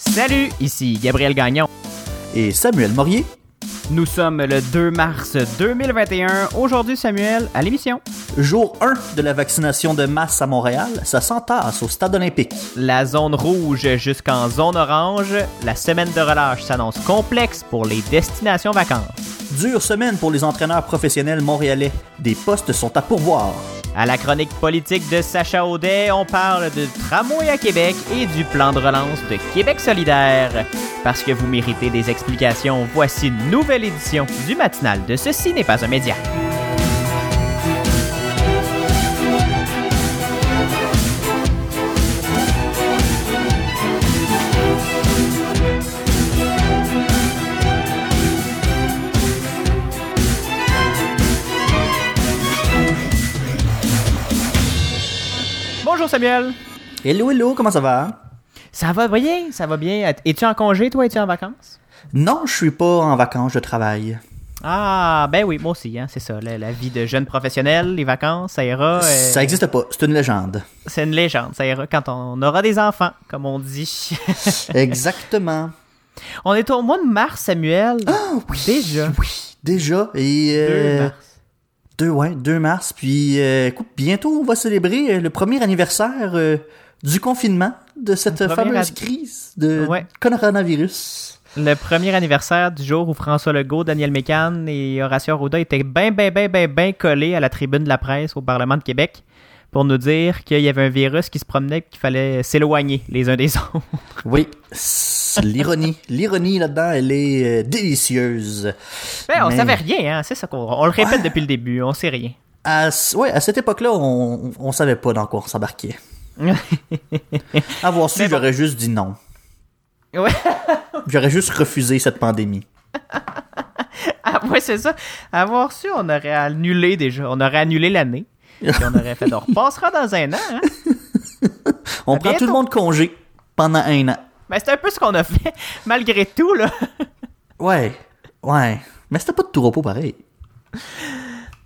Salut, ici Gabriel Gagnon. Et Samuel Morier. Nous sommes le 2 mars 2021. Aujourd'hui, Samuel, à l'émission. Jour 1 de la vaccination de masse à Montréal, ça s'entasse au stade olympique. La zone rouge jusqu'en zone orange. La semaine de relâche s'annonce complexe pour les destinations vacances. Dure semaine pour les entraîneurs professionnels montréalais. Des postes sont à pourvoir. À la chronique politique de Sacha Audet, on parle de tramway à Québec et du plan de relance de Québec solidaire. Parce que vous méritez des explications, voici une nouvelle édition du matinal de Ceci n'est pas un média. Samuel? Hello, hello, comment ça va? Ça va bien, ça va bien. Es-tu en congé, toi? Es-tu en vacances? Non, je suis pas en vacances, je travaille. Ah, ben oui, moi aussi, hein, c'est ça. La, la vie de jeune professionnel, les vacances, ça ira. euh, Ça existe pas, c'est une légende. C'est une légende, ça ira quand on aura des enfants, comme on dit. Exactement. on est au mois de mars, Samuel. Déjà. Oui, déjà. Et 2 euh, mars. 2, ouais, 2 mars. Puis, euh, écoute, bientôt, on va célébrer euh, le premier anniversaire euh, du confinement de cette fameuse crise de Ouais. coronavirus. Le premier anniversaire du jour où François Legault, Daniel Mécan et Horacio Arruda étaient bien, bien, bien, bien, bien collés à la tribune de la presse au Parlement de Québec pour nous dire qu'il y avait un virus qui se promenait et qu'il fallait s'éloigner les uns des autres. Oui, l'ironie. L'ironie là-dedans, elle est euh, délicieuse. Ben, on Mais- savait rien, hein, c'est ça qu'on on le répète depuis le début, on sait rien. À, ouais, à cette époque-là, on, on savait pas dans quoi on s'embarquait. Avoir su, bon. j'aurais juste dit non. Ouais. J'aurais juste refusé cette pandémie. Ah, ouais, c'est ça. Avoir su, on aurait annulé déjà. On aurait annulé l'année. Puis on aurait fait, on repassera dans un an. Hein? On À prend tout le monde congé pendant un an. Ben, c'est un peu ce qu'on a fait, malgré tout, là. Ouais, ouais. Mais c'était pas de tout repos pareil.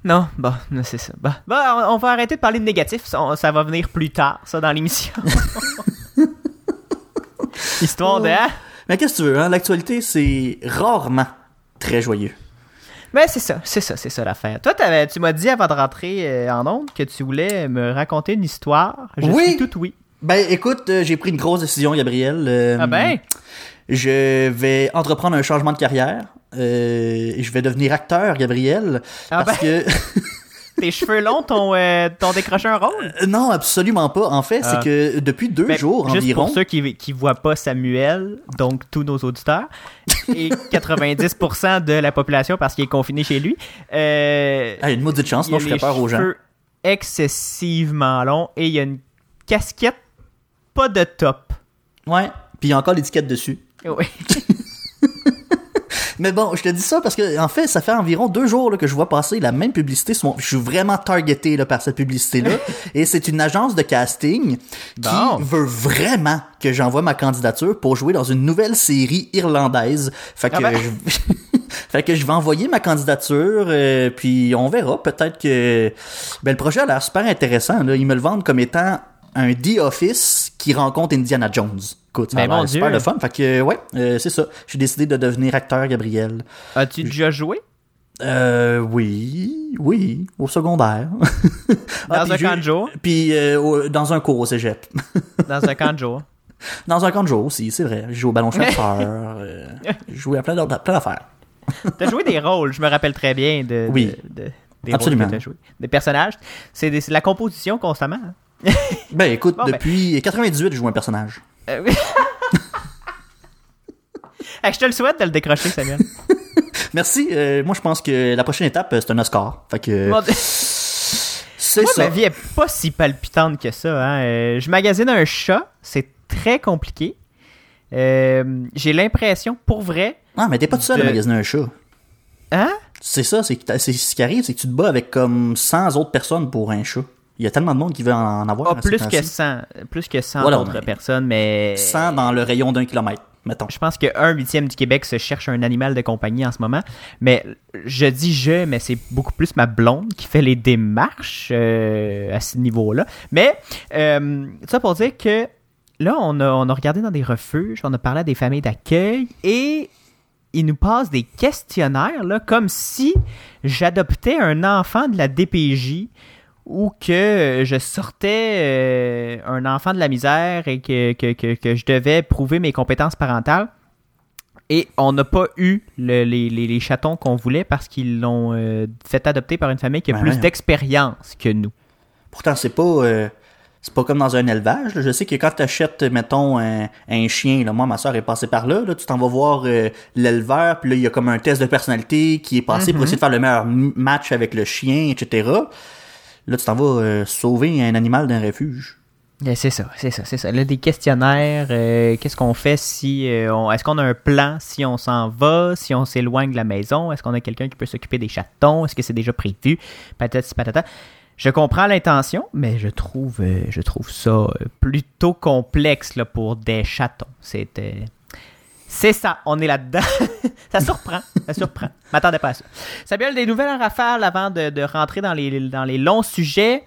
Non, bon, non, c'est ça. Bon, Bon, on on va arrêter de parler de négatif. Ça, ça va venir plus tard, ça, dans l'émission. Histoire de... hein? Mais qu'est-ce que tu veux, hein? L'actualité, c'est rarement très joyeux. Ben, c'est ça, c'est ça, c'est ça l'affaire. Toi, t'avais- tu m'as dit avant de rentrer euh, en onde que tu voulais me raconter une histoire. Je Oui. suis tout oui. Ben, écoute, euh, j'ai pris une grosse décision, Gabriel. Euh, Ah ben? Je vais entreprendre un changement de carrière. Euh, je vais devenir acteur, Gabriel. Ah parce ben? que... Tes cheveux longs t'ont euh, décroché un rôle? Euh, Non, absolument pas. En fait, Ah. c'est que depuis deux Ben, jours juste environ. pour ceux qui qui voient pas Samuel, donc tous nos auditeurs, et 90% de la population parce qu'il est confiné chez lui, euh, Ah, une maudite chance, sinon je ferais les peur aux gens. cheveux excessivement longs et il y a une casquette pas de top. Ouais. Puis il y a encore l'étiquette dessus. Oui. Mais bon, je te dis ça parce que en fait, ça fait environ deux jours là, que je vois passer la même publicité. Sur mon... Je suis vraiment targeté là, par cette publicité-là. et c'est une agence de casting qui veut vraiment que j'envoie ma candidature pour jouer dans une nouvelle série irlandaise. Fait que, Ah ben. je... fait que je vais envoyer ma candidature, euh, puis on verra. Peut-être que ben, le projet a l'air super intéressant. Là. Ils me le vendent comme étant un The Office qui rencontre Indiana Jones. Écoute, ça a super le fun. Fait que, ouais, euh, c'est ça. J'ai décidé de devenir acteur, Gabriel. As-tu déjà joué? Euh, oui, oui, au secondaire. Ah, Dans un camp de jour? Puis euh, dans un cours au cégep. Dans un camp de jour. dans un camp de jour aussi, c'est vrai. J'ai joué au ballon chasseur. euh, j'ai joué à plein d'autres- plein d'affaires. T'as joué des rôles, je me rappelle très bien de, Oui. de- de- des Absolument. rôles que t'as joué. Des personnages. C'est des- c'est de la composition constamment. hein? Ben écoute, Bon, ben. depuis 98, je joue un personnage. Euh, oui. Hey, je te le souhaite de le décrocher, Samuel. Merci. euh, moi, je pense que la prochaine étape, euh, c'est un Oscar. Fait que c'est Moi, ça. ma vie est pas si palpitante que ça. Hein. Euh, je magasine un chat, c'est très compliqué. J'ai l'impression, pour vrai, Ah, mais t'es pas tout seul de- à magasiner un chat. hein? C'est ça, c'est c'est ce qui arrive, c'est que tu te bats avec comme 100 autres personnes pour un chat. Il y a tellement de monde qui veut en avoir. Ah, plus que 100, plus que 100 Voilà, autres personnes, mais 100 dans le rayon d'un kilomètre, mettons. je pense que un huitième du Québec se cherche un animal de compagnie en ce moment. Mais je dis je, mais c'est beaucoup plus ma blonde qui fait les démarches euh, à ce niveau-là. Mais euh, ça pour dire que là, on a, on a regardé dans des refuges, on a parlé à des familles d'accueil et ils nous passent des questionnaires, là, comme si j'adoptais un enfant de la DPJ ou que je sortais euh, un enfant de la misère et que, que, que, que je devais prouver mes compétences parentales. Et on n'a pas eu le- les, les- les chatons qu'on voulait parce qu'ils l'ont euh, fait adopter par une famille qui a Ben plus d'expérience que nous. Pourtant, c'est pas. euh, c'est pas comme dans un élevage. là. Je sais que quand tu achètes, mettons, un, un chien, là, moi, ma soeur est passée par là, là tu t'en vas voir l'éleveur, puis là, il y a comme un test de personnalité qui est passé Mhm. pour essayer de faire le meilleur match avec le chien, etc. Là, tu t'en vas euh, sauver un animal d'un refuge. Eh, C'est ça, c'est ça, c'est ça. Là, des questionnaires, euh, qu'est-ce qu'on fait si euh, on, est-ce qu'on a un plan si on s'en va, si on s'éloigne de la maison, est-ce qu'on a quelqu'un qui peut s'occuper des chatons, est-ce que c'est déjà prévu, patati patata. Je comprends l'intention, mais je trouve, je trouve ça plutôt complexe là, pour des chatons. Euh, c'est ça, on est là-dedans. ça surprend, ça surprend. M'attendais pas à ça. Samuel, des nouvelles en rafale avant de, de rentrer dans les, dans les longs sujets.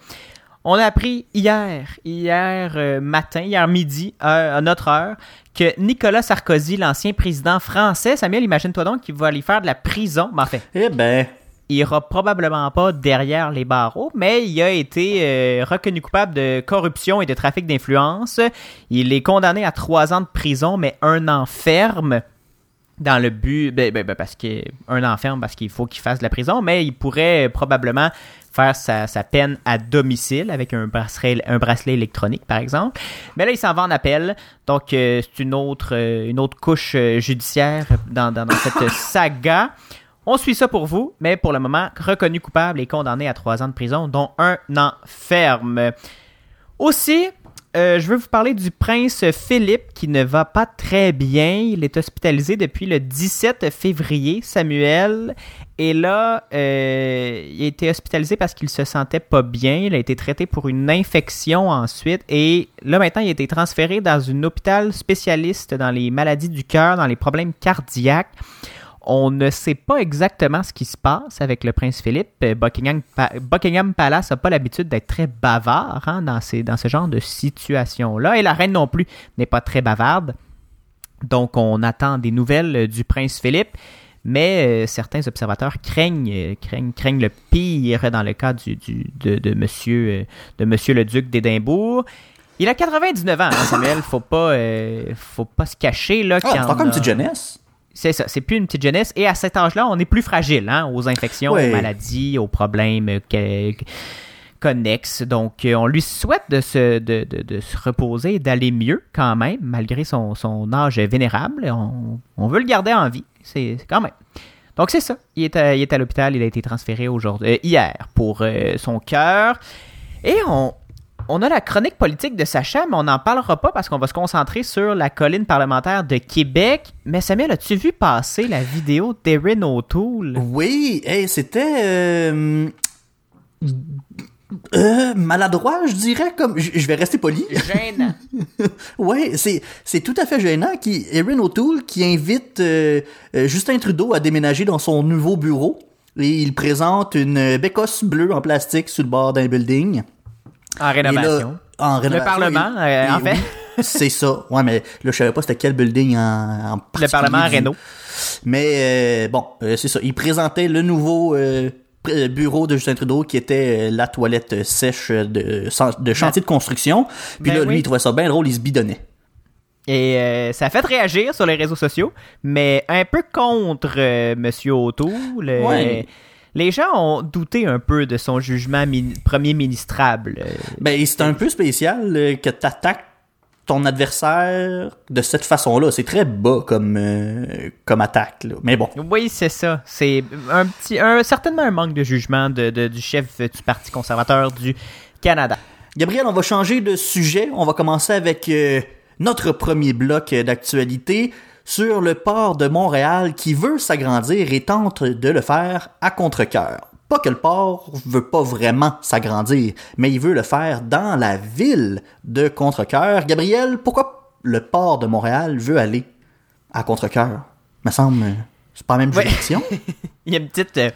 On a appris hier, hier euh, matin, hier midi, à notre heure, que Nicolas Sarkozy, l'ancien président français, Samuel, imagine-toi donc qu'il va aller faire de la prison. Mais en fait, Eh ben, il ira probablement pas derrière les barreaux, mais il a été euh, reconnu coupable de corruption et de trafic d'influence. Il est condamné à trois ans de prison, mais un an ferme dans le but, ben, ben, ben, parce que un an ferme parce qu'il faut qu'il fasse de la prison, mais il pourrait probablement faire sa, sa peine à domicile avec un bracelet, un bracelet électronique, par exemple. Mais là, il s'en va en appel, donc euh, c'est une autre, euh, une autre couche judiciaire dans, dans, dans cette saga. On suit ça pour vous, mais pour le moment, reconnu coupable et condamné à trois ans de prison, dont un an ferme. Aussi, euh, je veux vous parler du prince Philippe qui ne va pas très bien. Il est hospitalisé depuis le 17 février, Samuel. Et là, euh, il a été hospitalisé parce qu'il se sentait pas bien. Il a été traité pour une infection ensuite. Et là, maintenant, il a été transféré dans un hôpital spécialiste dans les maladies du cœur, dans les problèmes cardiaques. On ne sait pas exactement ce qui se passe avec le prince Philippe. Euh, Buckingham, Pa- Buckingham Palace n'a pas l'habitude d'être très bavard hein, dans, ces, dans ce genre de situation-là. Et la reine non plus n'est pas très bavarde. Donc, on attend des nouvelles euh, du prince Philippe. Mais euh, certains observateurs craignent, craignent, craignent le pire dans le cas du, du- de, de, monsieur, de monsieur le duc d'Édimbourg. Il a 99 ans, hein, Samuel. Faut pas, euh, faut pas se cacher là. ah, c'est encore une a- petite jeunesse. C'est ça, c'est plus une petite jeunesse. Et à cet âge-là, on est plus fragile hein, aux infections, Ouais. aux maladies, aux problèmes euh, que- que- connexes. Donc, euh, on lui souhaite de se, de, de- de se reposer et d'aller mieux quand même, malgré son, son âge vénérable. On, on veut le garder en vie. C'est c'est quand même. Donc, c'est ça. Il est à, il est à l'hôpital. Il a été transféré aujourd'hui, euh, hier pour euh, son cœur. Et on, on a la chronique politique de Sacha, mais on n'en parlera pas parce qu'on va se concentrer sur la colline parlementaire de Québec. Mais Samuel, as-tu vu passer la vidéo d'Erin O'Toole? Oui, hey, c'était euh, euh, maladroit, je dirais. Comme, je vais rester poli. Gênant. Ouais, c'est c'est tout à fait gênant. Qui Erin O'Toole qui invite euh, euh, Justin Trudeau à déménager dans son nouveau bureau et il présente une bécosse bleue en plastique sur le bord d'un building. En là, rénovation. en Le rénovation, Parlement, il- euh, en fait. oui, c'est ça. Ouais, mais là, je savais pas c'était quel building en, en Le particulier Parlement à Renault. Mais euh, bon, euh, c'est ça. Il présentait le nouveau euh, bureau de Justin Trudeau qui était la toilette sèche de, de chantier de construction. Puis Ben là, lui, oui. il trouvait ça bien drôle, il se bidonnait. Et euh, ça a fait réagir sur les réseaux sociaux, mais un peu contre euh, Monsieur O'Toole. Ouais. Les gens ont douté un peu de son jugement mi- premier ministrable. Ben, c'est un peu spécial euh, que t'attaques ton adversaire de cette façon-là. C'est très bas comme, euh, comme attaque. Là. Mais bon. Oui, c'est ça. C'est un petit, un, certainement un manque de jugement de, de- du chef du Parti conservateur du Canada. Gabriel, on va changer de sujet. On va commencer avec euh, notre premier bloc d'actualité sur le port de Montréal qui veut s'agrandir et tente de le faire à contre-cœur. Pas que le port veut pas vraiment s'agrandir, mais il veut le faire dans la ville de Contrecoeur. Gabriel, pourquoi le port de Montréal veut aller à Contrecoeur? Me semble, euh, C'est pas la même juridiction. il y a une petite, euh,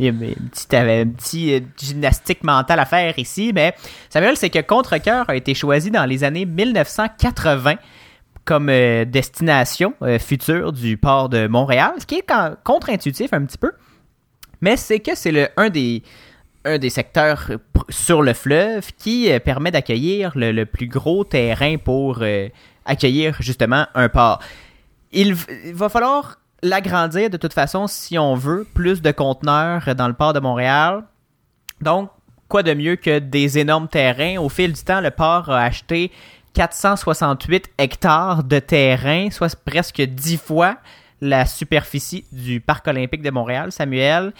il y a une petite, euh, une petite euh, gymnastique mentale à faire ici, mais Samuel, c'est que Contrecoeur a été choisi dans les années 1980 comme euh, destination euh, future du port de Montréal, ce qui est contre-intuitif un petit peu, mais c'est que c'est un des un des secteurs sur le fleuve qui euh, permet d'accueillir le, le plus gros terrain pour accueillir justement un port. Il va falloir l'agrandir de toute façon si on veut plus de conteneurs dans le port de Montréal. Donc, quoi de mieux que des énormes terrains? Au fil du temps, le port a acheté 468 hectares de terrain, soit presque 10 fois la superficie du Parc olympique de Montréal, Samuel.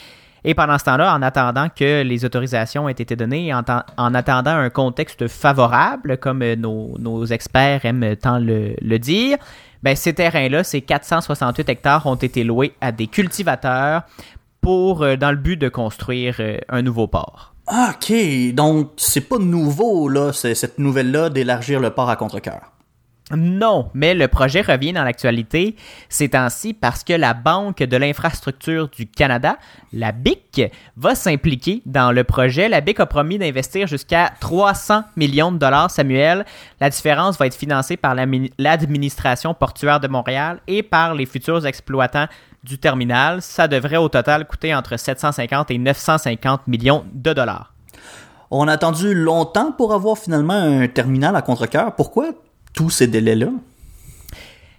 Et pendant ce temps-là, en attendant que les autorisations aient été données, en, en attendant un contexte favorable, comme euh, nos, nos experts aiment tant le, le dire, ben, ces terrains-là, ces 468 hectares, ont été loués à des cultivateurs pour, euh, dans le but de construire euh, un nouveau port. Ah, ok, donc c'est pas nouveau, là, cette nouvelle-là d'élargir le port à contre-cœur. Non, mais le projet revient dans l'actualité ces temps-ci parce que la Banque de l'infrastructure du Canada, la BIC, va s'impliquer dans le projet. La BIC a promis d'investir jusqu'à 300 millions de dollars, Samuel. La différence va être financée par l'administration portuaire de Montréal et par les futurs exploitants du terminal. Ça devrait au total coûter entre 750 et 950 millions de dollars. On a attendu longtemps pour avoir finalement un terminal à contre-cœur. Pourquoi tous ces délais-là?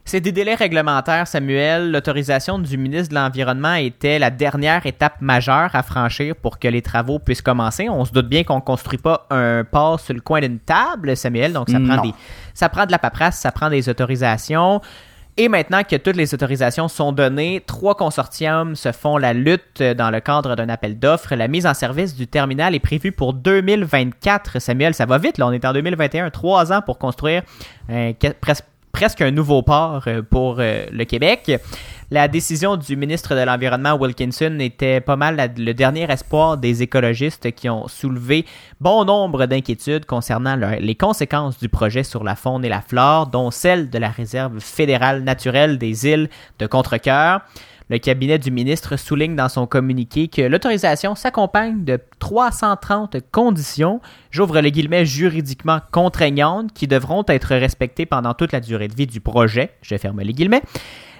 C'est des délais réglementaires, Samuel. L'autorisation du ministre de l'Environnement était la dernière étape majeure à franchir pour que les travaux puissent commencer. On se doute bien qu'on ne construit pas un port sur le coin d'une table, Samuel. Donc, ça prend, des, ça prend de la paperasse, ça prend des autorisations. Et maintenant que toutes les autorisations sont données, trois consortiums se font la lutte dans le cadre d'un appel d'offres. La mise en service du terminal est prévue pour 2024. Samuel, ça va vite, là. On est en 2021. Trois ans pour construire presque un nouveau port euh, pour euh, le Québec. La décision du ministre de l'Environnement, Wilkinson, était pas mal le dernier espoir des écologistes qui ont soulevé bon nombre d'inquiétudes concernant les conséquences du projet sur la faune et la flore, dont celle de la réserve fédérale naturelle des îles de Contrecoeur. Le cabinet du ministre souligne dans son communiqué que l'autorisation s'accompagne de 330 conditions, j'ouvre les guillemets juridiquement contraignantes, qui devront être respectées pendant toute la durée de vie du projet, je ferme les guillemets.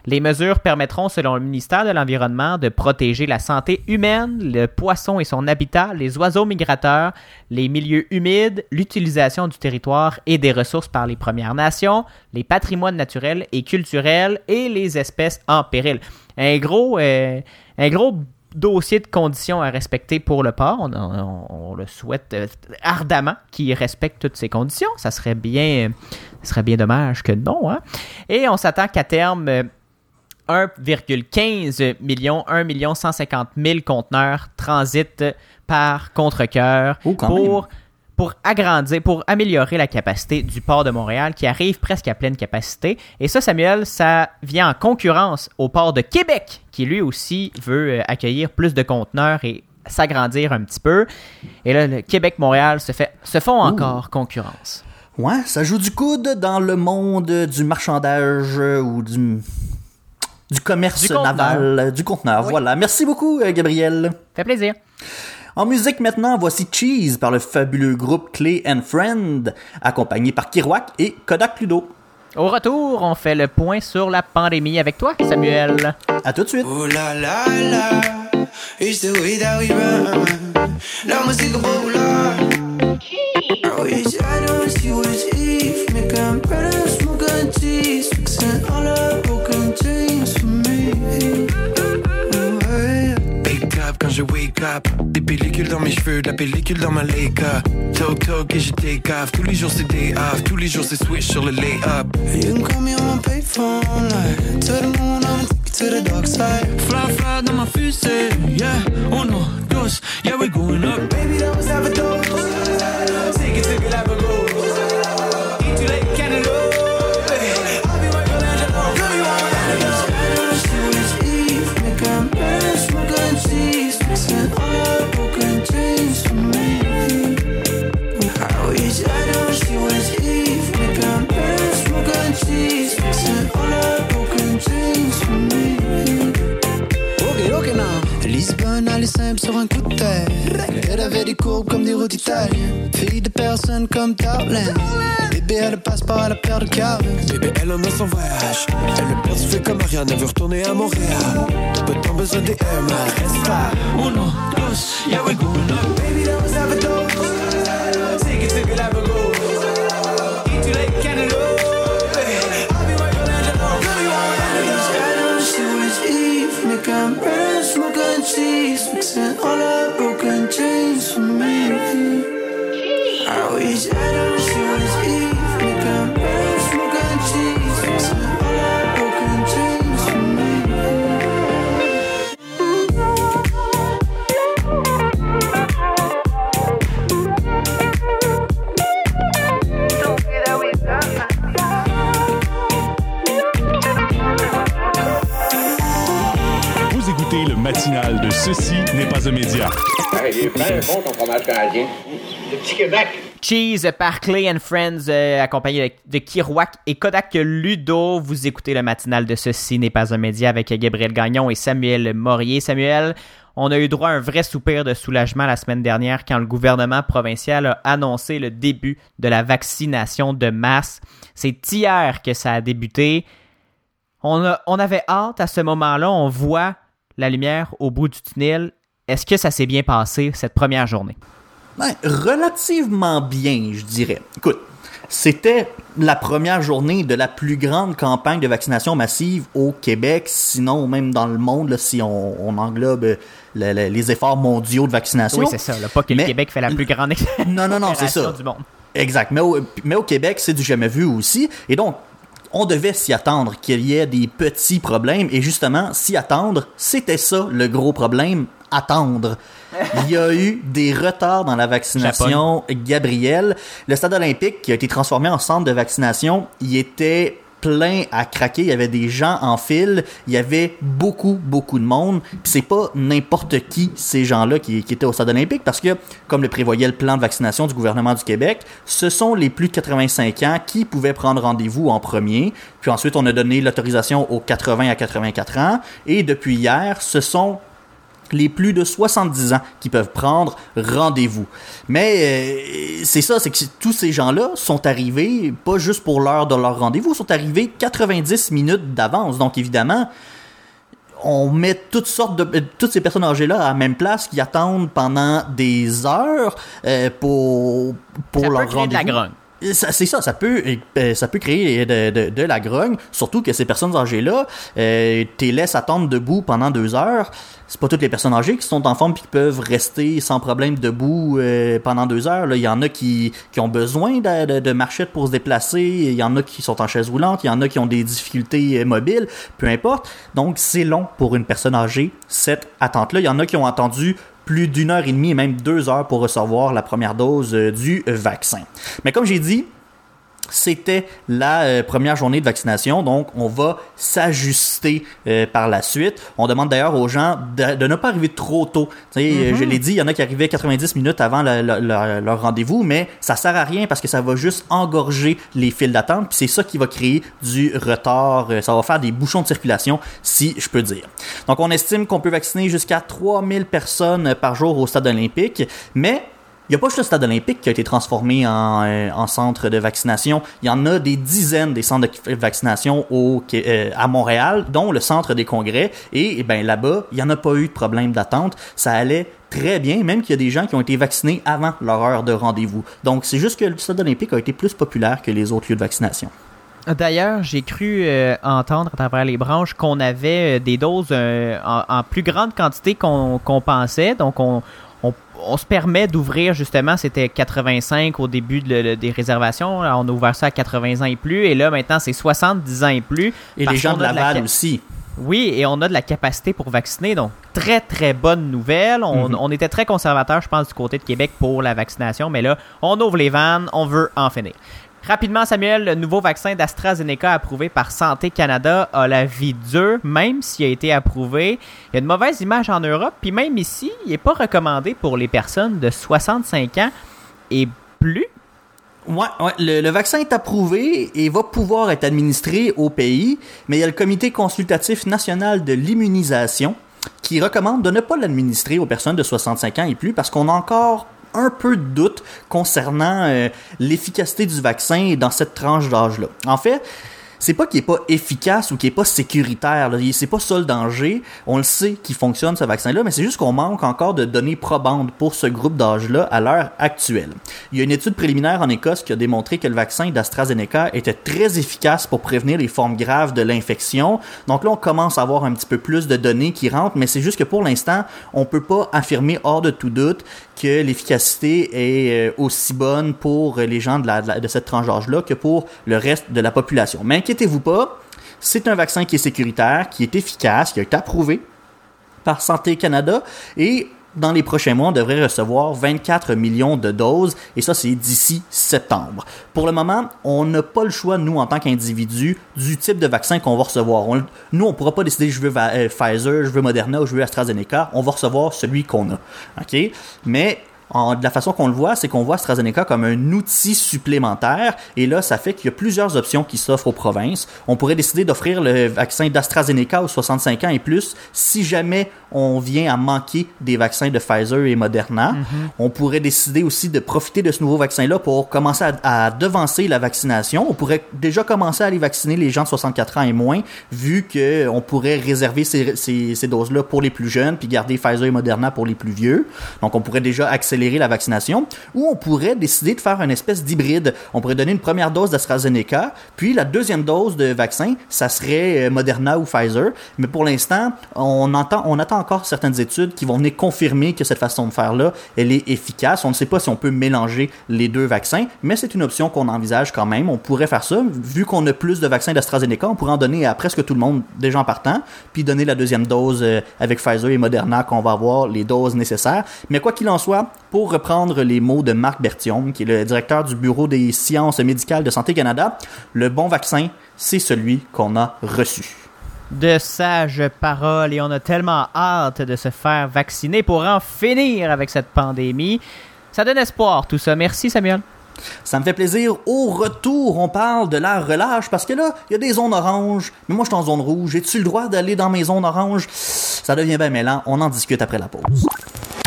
Les mesures permettront, selon le ministère de l'Environnement, de protéger la santé humaine, le poisson et son habitat, les oiseaux migrateurs, les milieux humides, l'utilisation du territoire et des ressources par les Premières Nations, les patrimoines naturels et culturels et les espèces en péril. Un gros, euh, un gros dossier de conditions à respecter pour le port. On, le souhaite euh, ardemment qu'il respecte toutes ces conditions. Ça serait bien, ça serait bien dommage que non. Hein? Et on s'attend qu'à terme, euh, 1,15 million, 1 million 150 000 conteneurs transitent par contre-cœur Oh, pour, pour agrandir, pour améliorer la capacité du port de Montréal qui arrive presque à pleine capacité. Et ça, Samuel, ça vient en concurrence au port de Québec qui lui aussi veut euh, accueillir plus de conteneurs et s'agrandir un petit peu. Et là, le Québec-Montréal se, fait, se font encore concurrence. Ouais, ça joue du coude dans le monde du marchandage euh, ou du, du commerce Du naval, euh, du conteneur. Voilà. Merci beaucoup, euh, Gabriel. Fait plaisir. En musique maintenant, voici Cheese par le fabuleux groupe Clay and Friend, accompagné par Kirouac et Kodak Pluto. Au retour, on fait le point sur la pandémie avec toi, Samuel. À tout de suite. Ooh la la la, it's the way that we run. La música popular. I wish I don't see what's je wake up. Des pellicules dans mes cheveux, de la pellicule dans ma Leica. Talk talk et je take off. Tous les jours c'est day off. Tous les jours c'est switch sur le lay-up. You can call me on my payphone. Like, to the moon, I'ma take you to the dark side. Fly, fly dans ma fusée, yeah. Uno, dos, yeah, we going up. Baby, that was have des courbes comme des routes italiennes. Fille de personne comme Tarlin. Bébé, elle a le passeport à la paire de Calvin. Bébé, elle en a son voyage. Elle a perdu fait comme Ariane, elle veut retourner à Montréal. Peu de temps besoin des Air Max. Uno, dos, yeah, we going up. Baby, that was écoutez le matinal de Ceci n'est pas un média. il est bien bon ton fromage canadien. Le petit Québec. Cheese par Clay and Friends, euh, accompagné de, de Kirouac et Kodak Ludo. Vous écoutez le matinal de Ceci n'est pas un média avec Gabriel Gagnon et Samuel Morier. Samuel, on a eu droit à un vrai soupir de soulagement la semaine dernière quand le gouvernement provincial a annoncé le début de la vaccination de masse. C'est hier que ça a débuté. On, a- on avait hâte à ce moment-là, on voit la lumière au bout du tunnel. Est-ce que ça s'est bien passé cette première journée? Ben, relativement bien, je dirais. Écoute, c'était la première journée de la plus grande campagne de vaccination massive au Québec, sinon même dans le monde, là, si on, on englobe euh, le- le- les efforts mondiaux de vaccination. Oui, c'est ça. là, pas que le Québec fait la plus grande Non, non, non, c'est ça. opération du monde. Exact. Mais au, mais au Québec, c'est du jamais vu aussi. Et donc, on devait s'y attendre qu'il y ait des petits problèmes. Et justement, s'y attendre, c'était ça le gros problème. Attendre. Il y a eu des retards dans la vaccination. Gabriel, le stade olympique qui a été transformé en centre de vaccination, il était plein à craquer. Il y avait des gens en file. Il y avait beaucoup, beaucoup de monde. Puis c'est pas n'importe qui, ces gens-là, qui, qui étaient au stade olympique, parce que, comme le prévoyait le plan de vaccination du gouvernement du Québec, ce sont les plus de 85 ans qui pouvaient prendre rendez-vous en premier. Puis ensuite, on a donné l'autorisation aux 80 à 84 ans. Et depuis hier, ce sont les plus de 70 ans qui peuvent prendre rendez-vous. Mais euh, c'est ça, c'est que tous ces gens-là sont arrivés, pas juste pour l'heure de leur rendez-vous, sont arrivés 90 minutes d'avance. Donc évidemment, on met toutes sortes de euh, toutes ces personnes âgées là à la même place qui attendent pendant des heures euh, pour pour Ça leur rendez-vous. C'est ça, ça peut, euh, ça peut créer de, la grogne, surtout que ces personnes âgées-là, euh, t'es laisses attendre debout pendant deux heures. C'est pas toutes les personnes âgées qui sont en forme puis qui peuvent rester sans problème debout euh, pendant deux heures. Il y en a qui, ont besoin de, de, de marchettes pour se déplacer. Il y en a qui sont en chaise roulante. Il y en a qui ont des difficultés euh, mobiles. Peu importe. Donc, c'est long pour une personne âgée, cette attente-là. Il y en a qui ont attendu plus d'une heure et demie même deux heures pour recevoir la première dose euh, du vaccin. Mais comme j'ai dit, c'était la euh, première journée de vaccination, donc on va s'ajuster euh, par la suite. On demande d'ailleurs aux gens de, de ne pas arriver trop tôt. Euh, Je l'ai dit, il y en a qui arrivaient 90 minutes avant leur rendez-vous, mais ça sert à rien parce que ça va juste engorger les files d'attente, puis c'est ça qui va créer du retard. Ça va faire des bouchons de circulation, si je peux dire. Donc on estime qu'on peut vacciner jusqu'à 3000 personnes par jour au stade olympique, mais il n'y a pas juste le stade olympique qui a été transformé en, euh, en centre de vaccination. Il y en a des dizaines des centres de vaccination au, euh, à Montréal, dont le centre des congrès. Et, eh ben là-bas, il n'y en a pas eu de problème d'attente. Ça allait très bien, même qu'il y a des gens qui ont été vaccinés avant leur heure de rendez-vous. Donc c'est juste que le stade olympique a été plus populaire que les autres lieux de vaccination. D'ailleurs, j'ai cru euh, entendre à travers les branches qu'on avait euh, des doses euh, en, plus grande quantité qu'on pensait. Donc, on, on, se permet d'ouvrir justement, c'était 85 au début de des réservations. On a ouvert ça à 80 ans et plus. Et là, maintenant, c'est 70 ans et plus. Et les gens de la Laval ca- aussi. Oui, et on a de la capacité pour vacciner, donc très très bonne nouvelle. On, Mhm. on était très conservateur, je pense, du côté de Québec pour la vaccination, mais là, on ouvre les vannes, on veut en finir. Rapidement, Samuel, le nouveau vaccin d'AstraZeneca approuvé par Santé Canada a la vie dure, même s'il a été approuvé. Il y a une mauvaise image en Europe, puis même ici, il n'est pas recommandé pour les personnes de 65 ans et plus. Ouais, ouais, le, le vaccin est approuvé et va pouvoir être administré au pays, mais il y a le Comité consultatif national de l'immunisation qui recommande de ne pas l'administrer aux personnes de 65 ans et plus parce qu'on a encore un peu de doute concernant euh, l'efficacité du vaccin dans cette tranche d'âge-là. En fait, c'est pas qu'il est pas efficace ou qu'il est pas sécuritaire. C'est pas ça le danger. On le sait qu'il fonctionne ce vaccin-là, mais c'est juste qu'on manque encore de données probantes pour ce groupe d'âge-là à l'heure actuelle. Il y a une étude préliminaire en Écosse qui a démontré que le vaccin d'AstraZeneca était très efficace pour prévenir les formes graves de l'infection. Donc là, on commence à avoir un petit peu plus de données qui rentrent, mais c'est juste que pour l'instant, on peut pas affirmer hors de tout doute que l'efficacité est euh, aussi bonne pour les gens de la- de cette tranche d'âge-là que pour le reste de la population. Mais inquiétez-vous pas, c'est un vaccin qui est sécuritaire, qui est efficace, qui a été approuvé par Santé Canada et dans les prochains mois, on devrait recevoir 24 millions de doses et ça, c'est d'ici septembre. Pour le moment, on n'a pas le choix, nous, en tant qu'individus, du type de vaccin qu'on va recevoir. Nous, on ne pourra pas décider je veux euh, Pfizer, je veux Moderna ou je veux AstraZeneca. On va recevoir celui qu'on a. OK? Mais en- de la façon qu'on le voit, c'est qu'on voit AstraZeneca comme un outil supplémentaire. Et là, ça fait qu'il y a plusieurs options qui s'offrent aux provinces. On pourrait décider d'offrir le vaccin d'AstraZeneca aux 65 ans et plus si jamais on vient à manquer des vaccins de Pfizer et Moderna. On pourrait décider aussi de profiter de ce nouveau vaccin-là pour commencer à, à devancer la vaccination. On pourrait déjà commencer à aller vacciner les gens de 64 ans et moins, vu qu'on pourrait réserver ces, ces- ces doses-là pour les plus jeunes, puis garder Pfizer et Moderna pour les plus vieux. Donc, on pourrait déjà accélérer la vaccination. Ou on pourrait décider de faire une espèce d'hybride. On pourrait donner une première dose d'AstraZeneca, puis la deuxième dose de vaccin, ça serait euh, Moderna ou Pfizer. Mais pour l'instant, on, entend, on attend encore certaines études qui vont venir confirmer que cette façon de faire-là, elle est efficace. On ne sait pas si on peut mélanger les deux vaccins, mais c'est une option qu'on envisage quand même. On pourrait faire ça. Vu qu'on a plus de vaccins d'AstraZeneca, on pourrait en donner à presque tout le monde déjà en partant, puis donner la deuxième dose euh, avec Pfizer et Moderna qu'on va avoir les doses nécessaires. Mais quoi qu'il en soit, pour reprendre les mots de Marc Berthiaume, qui est le directeur du Bureau des sciences médicales de Santé Canada, le bon vaccin, c'est celui qu'on a reçu. De sages paroles et on a tellement hâte de se faire vacciner pour en finir avec cette pandémie. Ça donne espoir tout ça. Merci Samuel. Ça me fait plaisir. Au retour, on parle de la relâche parce que là, il y a des zones oranges. Mais moi, je suis en zone rouge. J'ai-tu le droit d'aller dans mes zones oranges? Ça devient bien mêlant. On en discute après la pause.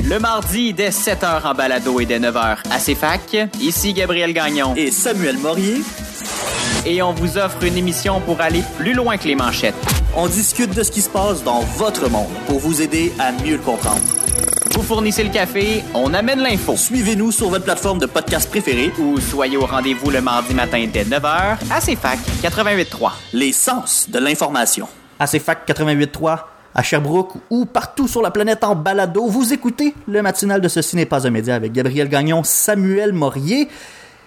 Le mardi dès 7h en balado et dès 9h à CFAC, ici Gabriel Gagnon Et Samuel Morier, et on vous offre une émission pour aller plus loin que les manchettes. on discute de ce qui se passe dans votre monde pour vous aider à mieux le comprendre. Vous fournissez le café, on amène l'info. Suivez-nous sur votre plateforme de podcast préférée, Ou soyez au rendez-vous le mardi matin dès 9h à CFAC 88.3. les sens de l'information. À CFAC 88.3, à Sherbrooke ou partout sur la planète en balado, vous écoutez le matinal de Ceci n'est pas un média avec Gabriel Gagnon, Samuel Morier.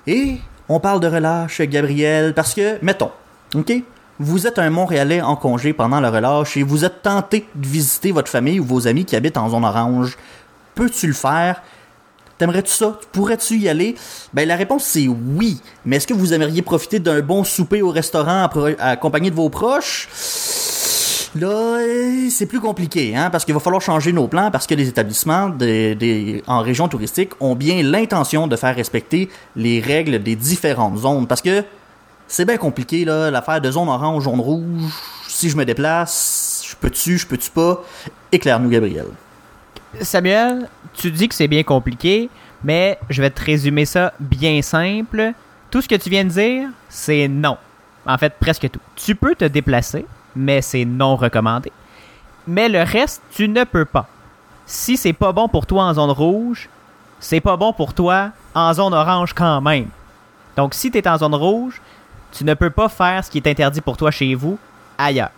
Et on parle de relâche, Gabriel, parce que, mettons, OK? Vous êtes un Montréalais en congé pendant le relâche et vous êtes tenté de visiter votre famille ou vos amis qui habitent en zone orange. Peux-tu le faire? T'aimerais-tu ça? Pourrais-tu y aller? Ben, la réponse, c'est oui. Mais est-ce que vous aimeriez profiter d'un bon souper au restaurant accompagné de vos proches? Là, euh, c'est plus compliqué, hein, parce qu'il va falloir changer nos plans, parce que les établissements des- en région touristique ont bien l'intention de faire respecter les règles des différentes zones, parce que c'est bien compliqué, là, l'affaire de zone orange, zone rouge. Si je me déplace, je peux-tu, je peux-tu pas? Éclaire-nous, Gabriel. Samuel, tu dis que c'est bien compliqué, mais je vais te résumer ça bien simple. Tout ce que tu viens de dire, c'est non. En fait, presque tout. Tu peux te déplacer, mais c'est non recommandé. Mais le reste, tu ne peux pas. Si c'est pas bon pour toi en zone rouge, c'est pas bon pour toi en zone orange quand même. Donc si tu es en zone rouge, tu ne peux pas faire ce qui est interdit pour toi chez vous ailleurs.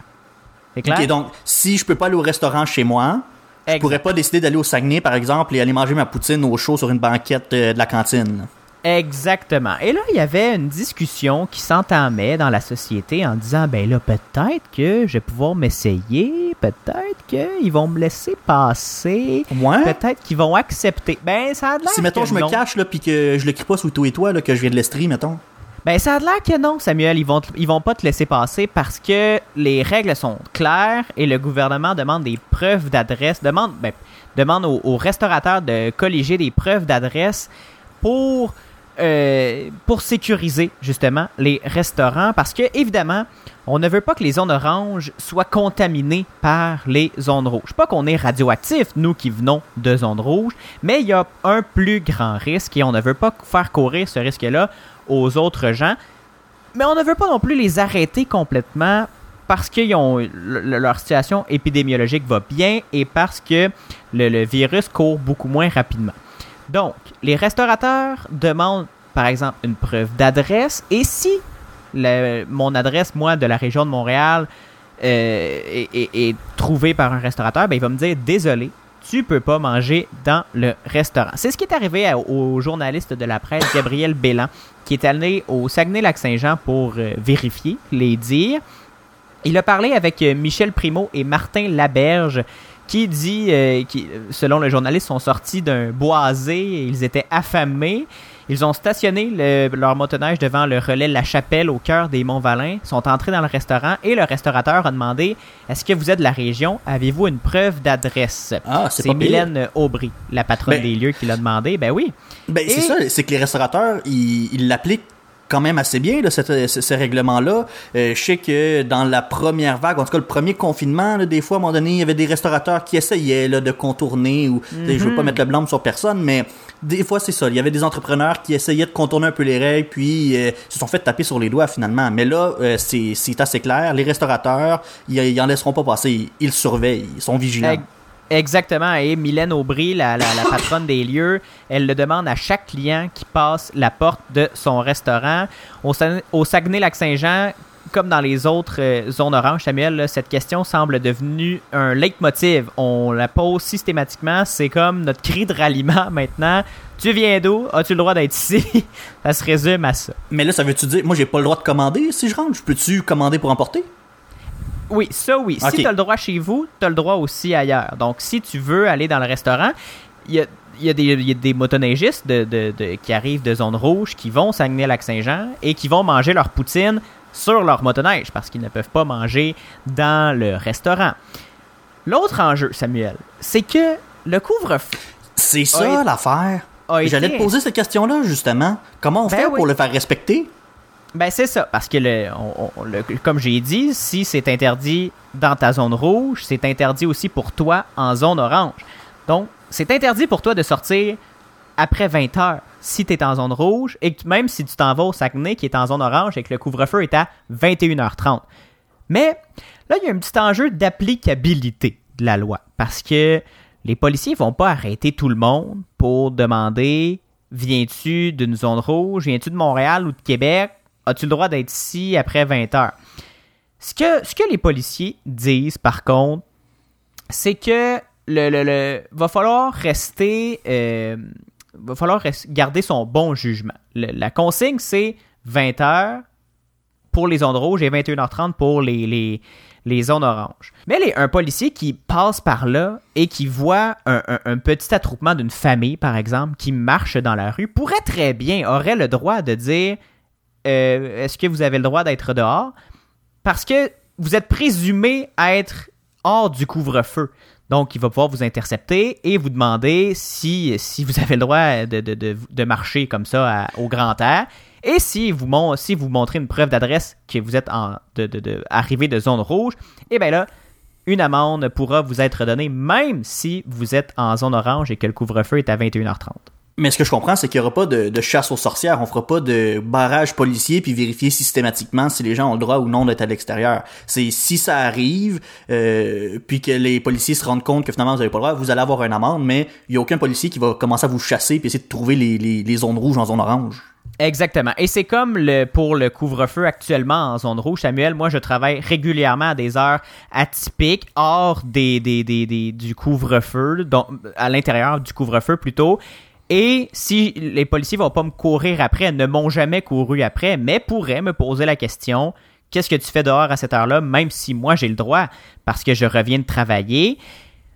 C'est clair? Ok, donc, si je peux pas aller au restaurant chez moi, je Exact. pourrais pas décider d'aller au Saguenay, par exemple, et aller manger ma poutine au chaud sur une banquette euh, de la cantine. Exactement. Et là, il y avait une discussion qui s'entamait dans la société en disant ben là, peut-être que je vais pouvoir m'essayer, peut-être qu'ils vont me laisser passer, Ouais. peut-être qu'ils vont accepter. Ben, ça a l'air Si, mettons, que je me cache, là, puis que je le crie pas sous tout et toi, là, que je viens de l'Estrie, mettons. Ben, ça a l'air que non, Samuel. Ils vont, te- ils vont pas te laisser passer parce que les règles sont claires et le gouvernement demande des preuves d'adresse, demande, ben, demande aux, aux restaurateurs de colliger des preuves d'adresse pour euh, pour sécuriser justement les restaurants parce que évidemment on ne veut pas que les zones oranges soient contaminées par les zones rouges. Pas qu'on est radioactif, nous qui venons de zones rouges, mais il y a un plus grand risque et on ne veut pas faire courir ce risque-là aux autres gens. Mais on ne veut pas non plus les arrêter complètement parce que leur situation épidémiologique va bien et parce que le, le virus court beaucoup moins rapidement. Donc, les restaurateurs demandent, par exemple, une preuve d'adresse. Et si mon adresse, moi, de la région de Montréal, euh, est, trouvée par un restaurateur, ben, il va me dire désolé, tu peux pas manger dans le restaurant. C'est ce qui est arrivé au journaliste de la presse, Gabriel Bélan, qui est allé au Saguenay-Lac-Saint-Jean pour euh, vérifier les dires. Il a parlé avec euh, Michel Primo et Martin Laberge, qui dit, euh, qui, euh, selon le journaliste, sont sortis d'un boisé, et ils étaient affamés. Ils ont stationné le- leur motoneige devant le relais La Chapelle au cœur des Monts-Valin, sont entrés dans le restaurant et le restaurateur a demandé Est-ce que vous êtes de la région? Avez-vous une preuve d'adresse? Ah, c'est. Mylène Aubry, la patronne Ben- des lieux, qui l'a demandé. Ben oui. Ben, c'est ça, c'est que les restaurateurs, ils l'appliquent quand même assez bien, là, cette- ce, ce règlement-là. Euh, je sais que dans la première vague, en tout cas le premier confinement, là, des fois, à un moment donné, il y avait des restaurateurs qui essayaient là, de contourner, ou tu sais, je veux pas mettre le blâme sur personne, mais des fois, c'est ça. Il y avait des entrepreneurs qui essayaient de contourner un peu les règles, puis euh, se sont fait taper sur les doigts finalement. Mais là, euh, c'est assez clair. Les restaurateurs, ils, ils en laisseront pas passer. Ils, ils le surveillent, ils sont vigilants. Exactement. Et Mylène Aubry, la, patronne des lieux, elle le demande à chaque client qui passe la porte de son restaurant. Au, Sa- au Saguenay-Lac-Saint-Jean, comme dans les autres euh, zones oranges, Samuel, cette question semble devenue un leitmotiv. On la pose systématiquement. C'est comme notre cri de ralliement maintenant. Tu viens d'où? As-tu le droit d'être ici? ça se résume à ça. Mais là, ça veut-tu dire, moi, j'ai pas le droit de commander si je rentre? Je peux-tu commander pour emporter? Oui, ça oui. Si tu as le droit chez vous, tu as le droit aussi ailleurs. Donc, si tu veux aller dans le restaurant, il y a, il y a des, il y a des motoneigistes de, de- de- qui arrivent de zone rouge qui vont s'agner lac saint jean et qui vont manger leur poutine sur leur motoneige parce qu'ils ne peuvent pas manger dans le restaurant. L'autre enjeu, Samuel, c'est que le couvre-feu C'est ça l'affaire. J'allais te poser cette question-là, justement. Comment on Ben fait oui. pour le faire respecter? Ben c'est ça, parce que le, on- le- comme j'ai dit, si c'est interdit dans ta zone rouge, c'est interdit aussi pour toi en zone orange. Donc, c'est interdit pour toi de sortir après 20 heures si tu es en zone rouge et que même si tu t'en vas au Saguenay qui est en zone orange et que le couvre-feu est à 21h30. Mais là, il y a un petit enjeu d'applicabilité de la loi parce que les policiers vont pas arrêter tout le monde pour demander viens-tu d'une zone rouge, viens-tu de Montréal ou de Québec, as-tu le droit d'être ici après 20 heures? Ce que, ce que les policiers disent, par contre, c'est que le, le- le- va falloir rester, euh, va falloir garder son bon jugement. La consigne, c'est 20 heures pour les zones rouges et 21h30 pour les, les, les zones oranges. Mais un policier qui passe par là et qui voit un, un- un petit attroupement d'une famille, par exemple, qui marche dans la rue, pourrait très bien, aurait le droit de dire euh, Est-ce que vous avez le droit d'être dehors? Parce que vous êtes présumé être hors du couvre-feu. Donc, il va pouvoir vous intercepter et vous demander si, vous avez le droit de, marcher comme ça au grand air. Et si vous, montrez une preuve d'adresse que vous êtes en, de, arrivé de zone rouge, et bien là, une amende pourra vous être donnée même si vous êtes en zone orange et que le couvre-feu est à 21h30. Mais ce que je comprends, c'est qu'il n'y aura pas de, de chasse aux sorcières. On fera pas de barrage policier puis vérifier systématiquement si les gens ont le droit ou non d'être à l'extérieur. C'est si ça arrive, euh, puis que les policiers se rendent compte que finalement vous n'avez pas le droit, vous allez avoir une amende, mais il n'y a aucun policier qui va commencer à vous chasser puis essayer de trouver les, les, les zones rouges en zone orange. Exactement. Et c'est comme le, pour le couvre-feu actuellement en zone rouge, Samuel. Moi, je travaille régulièrement à des heures atypiques, hors des, des, des, des- du couvre-feu, donc à l'intérieur du couvre-feu plutôt. Et si les policiers vont pas me courir après, ne m'ont jamais couru après, mais pourraient me poser la question qu'est-ce que tu fais dehors à cette heure-là, même si moi j'ai le droit, parce que je reviens de travailler?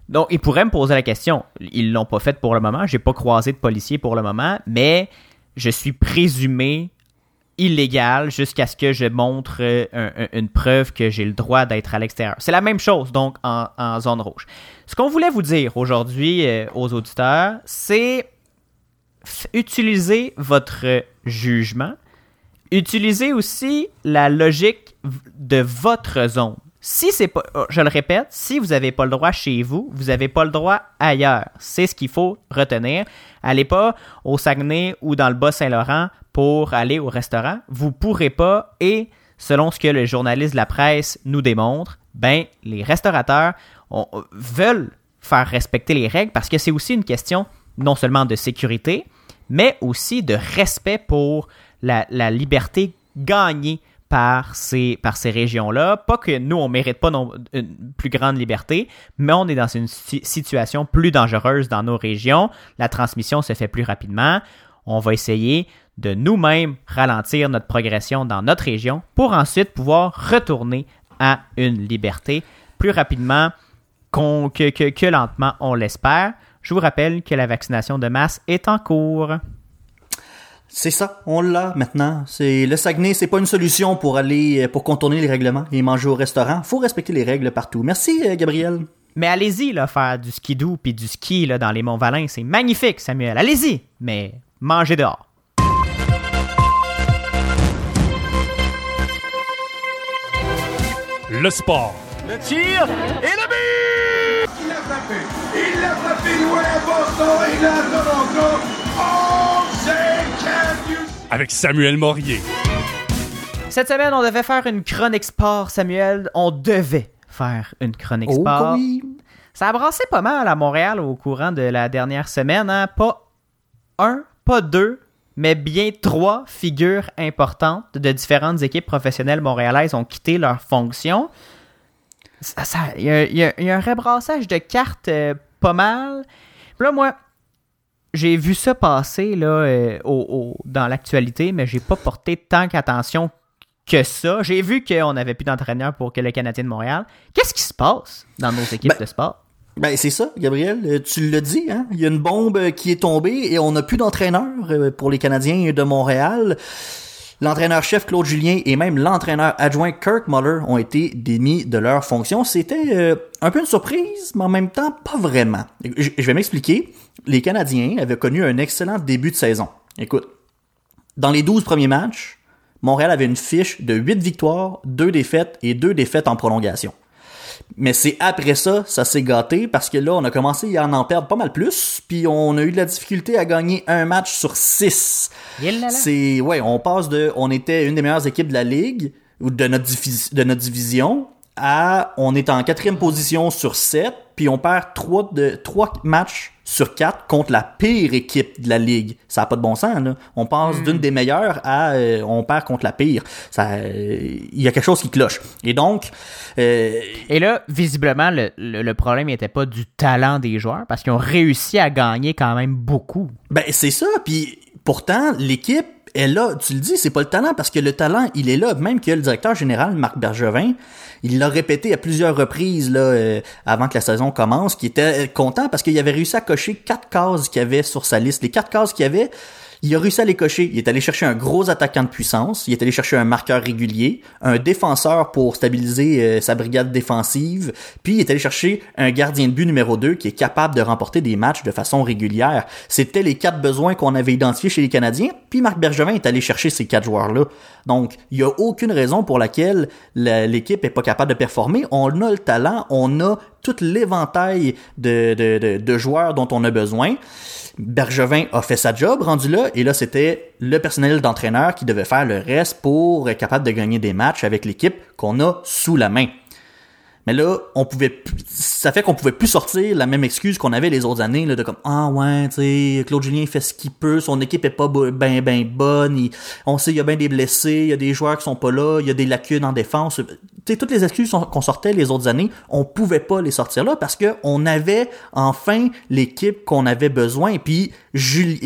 Donc, ils pourraient me poser la question. Ils l'ont pas fait pour le moment. J'ai pas croisé de policiers pour le moment, mais je suis présumé illégal jusqu'à ce que je montre euh, un- un- une preuve que j'ai le droit d'être à l'extérieur. C'est la même chose, donc, en, zone rouge. Ce qu'on voulait vous dire aujourd'hui euh, aux auditeurs, c'est utilisez votre jugement. Utilisez aussi la logique de votre zone. Si c'est pas, oh, je le répète, si vous n'avez pas le droit chez vous, vous n'avez pas le droit ailleurs. C'est ce qu'il faut retenir. Allez pas au Saguenay ou dans le Bas-Saint-Laurent pour aller au restaurant. Vous pourrez pas et selon ce que le journaliste de la presse nous démontre, ben les restaurateurs veulent faire respecter les règles parce que c'est aussi une question non seulement de sécurité, mais aussi de respect pour la, liberté gagnée par ces, par ces régions-là. Pas que nous, on mérite pas non- une plus grande liberté, mais on est dans une si- situation plus dangereuse dans nos régions. La transmission se fait plus rapidement. On va essayer de nous-mêmes ralentir notre progression dans notre région pour ensuite pouvoir retourner à une liberté plus rapidement que- que lentement, on l'espère. Je vous rappelle que la vaccination de masse est en cours. C'est ça, on l'a maintenant. C'est le Saguenay, c'est pas une solution pour aller pour contourner les règlements et manger au restaurant. Faut respecter les règles partout. Merci euh, Gabriel. Mais allez-y, là, faire du skidoo puis du ski là, dans les monts Valin, c'est magnifique, Samuel. Allez-y, mais mangez dehors. Le sport. Il l'a frappé. Avec Samuel Morier. Cette semaine, on devait faire une chronique sport, Samuel. On devait faire une chronique Oh sport. oui. Ça a brassé pas mal à Montréal au courant de la dernière semaine. hein. Pas un, pas deux, mais bien trois figures importantes de différentes équipes professionnelles montréalaises ont quitté leur fonction. Ça- ça- Il y, y a un rebrassage de cartes euh, pas mal. Puis là, moi, j'ai vu ça passer là, euh, au- au- dans l'actualité, mais j'ai pas porté tant qu'attention que ça. J'ai vu qu'on n'avait plus d'entraîneur pour que le Canadien de Montréal. Qu'est-ce qui se passe dans nos équipes Ben, de sport? Ben c'est ça, Gabriel. Euh, Tu l'as dit, hein? Il y a une bombe qui est tombée et on n'a plus d'entraîneur euh, pour les Canadiens de Montréal. L'entraîneur-chef Claude Julien et même l'entraîneur adjoint Kirk Muller ont été démis de leur fonction. C'était euh, un peu une surprise, mais en même temps pas vraiment. Je je vais m'expliquer. Les Canadiens avaient connu un excellent début de saison. Écoute, dans les 12 premiers matchs, Montréal avait une fiche de 8 victoires, 2 défaites et 2 défaites en prolongation. Mais c'est après ça, ça s'est gâté parce que là, on a commencé à en perdre pas mal plus, puis on a eu de la difficulté à gagner un match sur six. C'est ouais, on passe de, on était une des meilleures équipes de la ligue ou de notre de notre division à, on est en quatrième position sur sept, puis on perd trois de trois matchs sur quatre contre la pire équipe de la ligue. Ça a pas de bon sens là. On passe d'une des meilleures à, euh, on perd contre la pire. Euh, il y a quelque chose qui cloche. Et donc, euh, Et là, visiblement, le, le- le problème n'était pas du talent des joueurs parce qu'ils ont réussi à gagner quand même beaucoup. Ben c'est ça, puis pourtant l'équipe est là, tu le dis, c'est pas le talent parce que le talent, il est là, même que le directeur général Marc Bergevin, il l'a répété à plusieurs reprises là euh, avant que la saison commence, qu'il était euh, content parce qu'il avait réussi à cocher quatre cases qu'il avait sur sa liste. Les quatre cases qu'il avait, il a réussi à les cocher. Il est allé chercher un gros attaquant de puissance, il est allé chercher un marqueur régulier, un défenseur pour stabiliser euh, sa brigade défensive, puis il est allé chercher un gardien de but numéro 2 qui est capable de remporter des matchs de façon régulière. C'était les quatre besoins qu'on avait identifiés chez les Canadiens, puis Marc Bergevin est allé chercher ces quatre joueurs-là. Donc, il y a aucune raison pour laquelle la- l'équipe est pas capable de performer. On a le talent, on a tout l'éventail de joueurs dont on a besoin. Bergevin a fait sa job rendu là, et là c'était le personnel d'entraîneur qui devait faire le reste pour être capable de gagner des matchs avec l'équipe qu'on a sous la main. Mais là, on pouvait ça fait qu'on pouvait plus sortir la même excuse qu'on avait les autres années là, de comme ah ouais, tu Claude Julien fait ce qu'il peut, son équipe est pas ben ben bonne, on sait il y a bien des blessés, il y a des joueurs qui sont pas là, il y a des lacunes en défense. Tu toutes les excuses qu'on sortait les autres années, on pouvait pas les sortir là parce que on avait enfin l'équipe qu'on avait besoin puis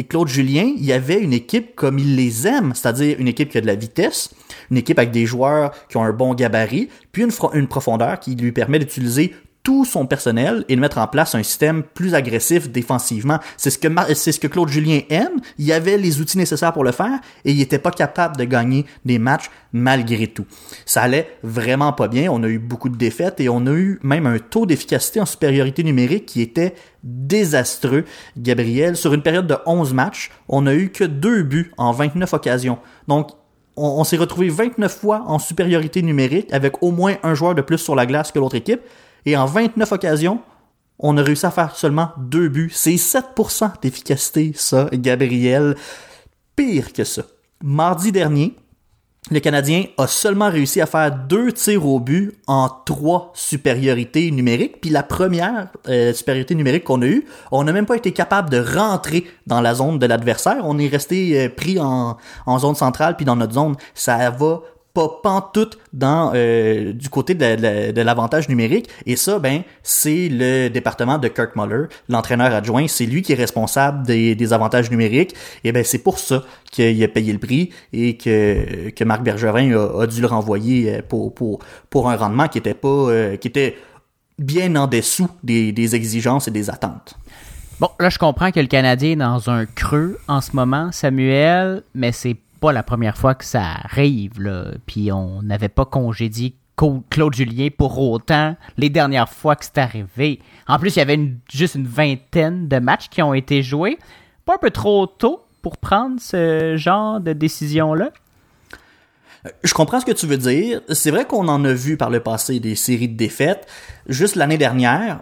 Claude Julien, il y avait une équipe comme il les aime, c'est-à-dire une équipe qui a de la vitesse, une équipe avec des joueurs qui ont un bon gabarit, puis une, profondeur qui lui permet d'utiliser tout son personnel et de mettre en place un système plus agressif défensivement. C'est ce que c'est ce que Claude Julien aime. Il avait les outils nécessaires pour le faire et il était pas capable de gagner des matchs malgré tout. Ça allait vraiment pas bien. On a eu beaucoup de défaites et on a eu même un taux d'efficacité en supériorité numérique qui était désastreux. Gabriel, sur une période de 11 matchs, on a eu que deux buts en 29 occasions. Donc, on, s'est retrouvé 29 fois en supériorité numérique avec au moins un joueur de plus sur la glace que l'autre équipe. Et en 29 occasions, on a réussi à faire seulement deux buts. C'est 7% d'efficacité, ça, Gabriel. Pire que ça. Mardi dernier, le Canadien a seulement réussi à faire deux tirs au but en trois supériorités numériques. Puis la première euh, supériorité numérique qu'on a eue, on n'a même pas été capable de rentrer dans la zone de l'adversaire. On est resté euh, pris en, en zone centrale puis dans notre zone. Ça va pas pantoute dans euh, du côté de, de- l'avantage numérique. Et ça ben c'est le département de Kirk Muller l'entraîneur adjoint. C'est lui qui est responsable des, des avantages numériques. Et ben c'est pour ça qu'il a payé le prix et que, que Marc Bergevin a, a dû le renvoyer euh, pour, pour, pour un rendement qui était pas euh, qui était bien en dessous des, des exigences et des attentes. Bon, là, je comprends que le Canadien est dans un creux en ce moment, Samuel, mais c'est pas la première fois que ça arrive, là. Puis on n'avait pas congédié Co- Claude Julien pour autant les dernières fois que c'est arrivé. En plus, il y avait juste une vingtaine de matchs qui ont été joués. Pas un peu trop tôt pour prendre ce genre de décision-là? Je comprends ce que tu veux dire. C'est vrai qu'on en a vu par le passé des séries de défaites. Juste l'année dernière,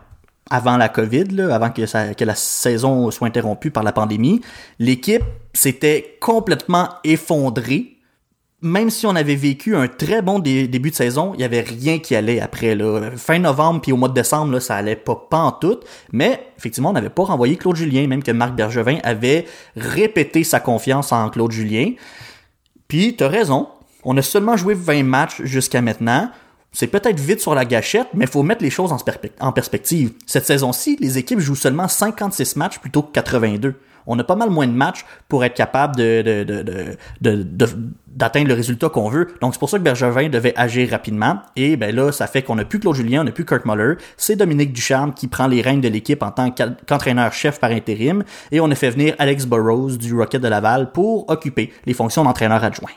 avant la COVID, là, avant que, la saison soit interrompue par la pandémie, l'équipe s'était complètement effondrée. Même si on avait vécu un très bon dé- début de saison, il y avait rien qui allait après. Là. Fin novembre puis au mois de décembre, là, ça allait pas pas en tout. Mais effectivement, on n'avait pas renvoyé Claude Julien, même que Marc Bergevin avait répété sa confiance en Claude Julien. Puis, t'as raison. On a seulement joué 20 matchs jusqu'à maintenant. C'est peut-être vite sur la gâchette, mais faut mettre les choses en, perspective. Cette saison-ci, les équipes jouent seulement 56 matchs plutôt que 82. On a pas mal moins de matchs pour être capable d'atteindre le résultat qu'on veut. Donc c'est pour ça que Bergevin devait agir rapidement. Et ben là, ça fait qu'on n'a plus Claude Julien, on n'a plus Kurt Muller. C'est Dominique Ducharme qui prend les rênes de l'équipe en tant qu'en- qu'entraîneur-chef par intérim. Et on a fait venir Alex Burrows du Rocket de Laval pour occuper les fonctions d'entraîneur adjoint.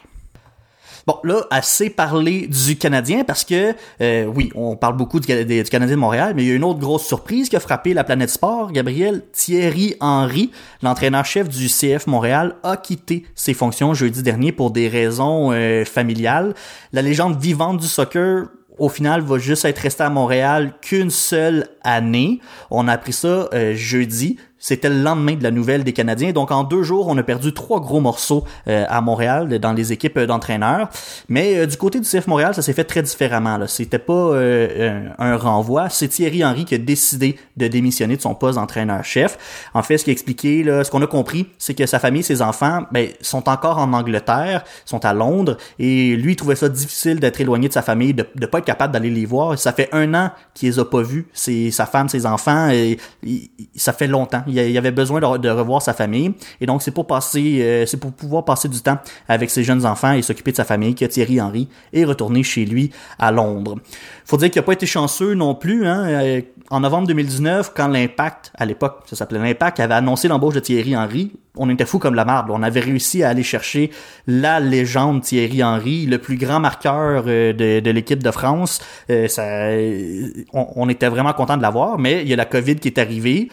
Bon, là, assez parlé du Canadien parce que, euh, oui, on parle beaucoup du, Cana- du Canadien de Montréal, mais il y a une autre grosse surprise qui a frappé la planète sport. Gabriel Thierry Henry, l'entraîneur-chef du CF Montréal, a quitté ses fonctions jeudi dernier pour des raisons euh, familiales. La légende vivante du soccer au final, va juste être resté à Montréal qu'une seule année. On a appris ça euh, jeudi. C'était le lendemain de la nouvelle des Canadiens. Donc, en deux jours, on a perdu trois gros morceaux euh, à Montréal dans les équipes euh, d'entraîneurs. Mais euh, du côté du CF Montréal, ça s'est fait très différemment. Là. C'était pas euh, un, renvoi. C'est Thierry Henry qui a décidé de démissionner de son poste d'entraîneur-chef. En fait, ce qui a expliqué, là, ce qu'on a compris, c'est que sa famille, ses enfants, ben, sont encore en Angleterre, sont à Londres, et lui, il trouvait ça difficile d'être éloigné de sa famille, de ne pas être capable d'aller les voir. Ça fait un an qu'il les a pas vus, c'est sa femme, ses enfants, et, il- ça fait longtemps. Il avait besoin de, revoir sa famille, et donc c'est pour passer, euh, c'est pour pouvoir passer du temps avec ses jeunes enfants et s'occuper de sa famille que Thierry Henry est retourné chez lui à Londres. Faut dire qu'il n'a pas été chanceux non plus. Hein, euh, en novembre 2019, quand l'Impact, à l'époque, ça s'appelait l'Impact, avait annoncé l'embauche de Thierry Henry, on était fou comme la marde. On avait réussi à aller chercher la légende Thierry Henry, le plus grand marqueur euh, de, de l'équipe de France. Euh, ça, euh, on, on était vraiment content de l'avoir, mais il y a la COVID qui est arrivée.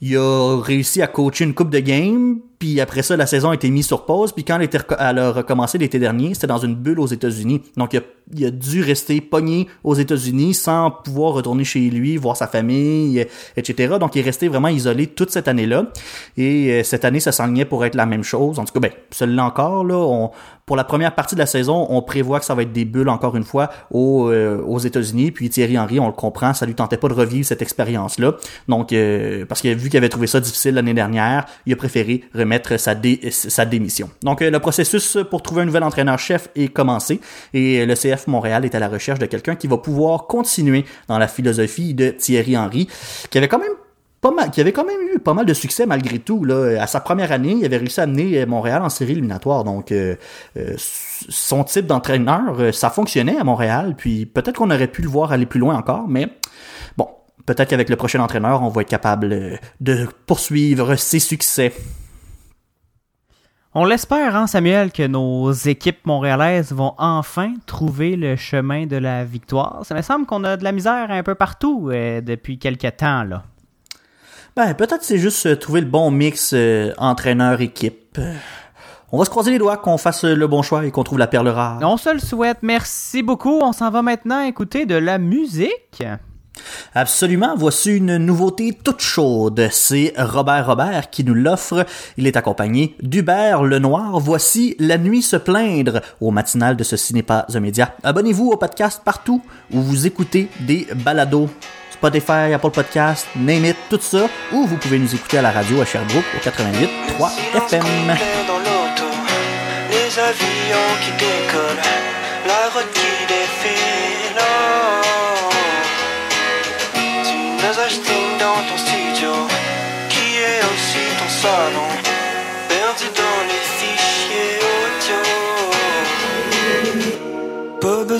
Il a réussi à coacher une coupe de game, puis après ça, la saison a été mise sur pause, puis quand elle, a recommencé l'été dernier, c'était dans une bulle aux États-Unis. Donc, il a, dû rester pogné aux États-Unis sans pouvoir retourner chez lui, voir sa famille, etc. Donc, il est resté vraiment isolé toute cette année-là. Et euh, cette année, ça s'enlignait pour être la même chose. En tout cas, ben, celle-là encore, là, on, pour la première partie de la saison, on prévoit que ça va être des bulles encore une fois aux, euh, aux États-Unis. Puis Thierry Henry, on le comprend, ça lui tentait pas de revivre cette expérience-là. Donc, euh, parce que vu qu'il avait trouvé ça difficile l'année dernière, il a préféré remettre sa, dé- sa démission. Donc, euh, le processus pour trouver un nouvel entraîneur-chef est commencé et le CF Montréal est à la recherche de quelqu'un qui va pouvoir continuer dans la philosophie de Thierry Henry, qui avait quand même pas mal, qui avait quand même eu pas mal de succès malgré tout. Là. À sa première année, il avait réussi à amener Montréal en série éliminatoire. Donc, euh, euh, son type d'entraîneur, euh, ça fonctionnait à Montréal. Puis peut-être qu'on aurait pu le voir aller plus loin encore, mais bon. peut-être qu'avec le prochain entraîneur, on va être capable euh, de poursuivre ses succès. On l'espère, hein, Samuel, que nos équipes montréalaises vont enfin trouver le chemin de la victoire. Ça me semble qu'on a de la misère un peu partout euh, depuis quelques temps, là. Ben, peut-être c'est juste euh, trouver le bon mix euh, entraîneur-équipe. On va se croiser les doigts qu'on fasse le bon choix et qu'on trouve la perle rare. On se le souhaite. Merci beaucoup. On s'en va maintenant écouter de la musique. Absolument, voici une nouveauté toute chaude. C'est Robert Robert qui nous l'offre. Il est accompagné d'Hubert Lenoir. Voici La nuit se plaindre au matinal de Ceci n'est pas un média. Abonnez-vous au podcast partout où vous écoutez des balados. Spotify, Apple Podcast, name it, tout ça, ou vous pouvez nous écouter à la radio à Sherbrooke au 88.3 FM. dans l'auto, les avions qui décollent, la route qui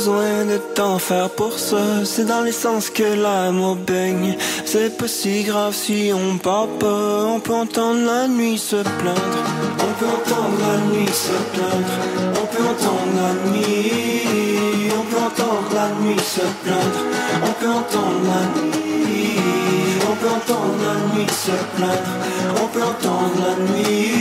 besoin de t'en faire pour ça, c'est dans l'essence que l'amour baigne. C'est pas si grave si on parle pas, on peut entendre la nuit se plaindre. On peut entendre la nuit se plaindre, on peut entendre la nuit, on peut entendre la nuit se plaindre, on peut entendre la nuit, on peut entendre la nuit se plaindre, on peut entendre la nuit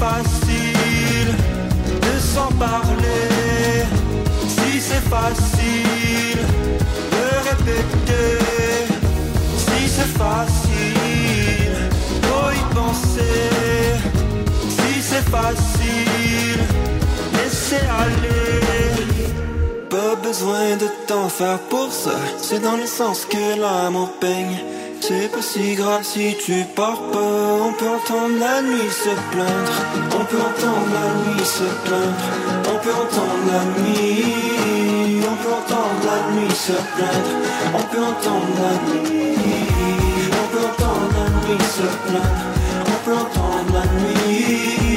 facile de s'en parler, si c'est facile de répéter, si c'est facile, faut y penser, si c'est facile, laissez aller. Pas besoin de t'en faire pour ça, c'est dans le sens que l'amour peigne. C'est pas si grave si tu pars pas, on peut entendre la nuit se plaindre. On peut entendre la nuit se plaindre. On peut entendre la nuit. On peut entendre la nuit se plaindre. On peut entendre la nuit. On peut entendre la nuit se plaindre. On peut entendre la nuit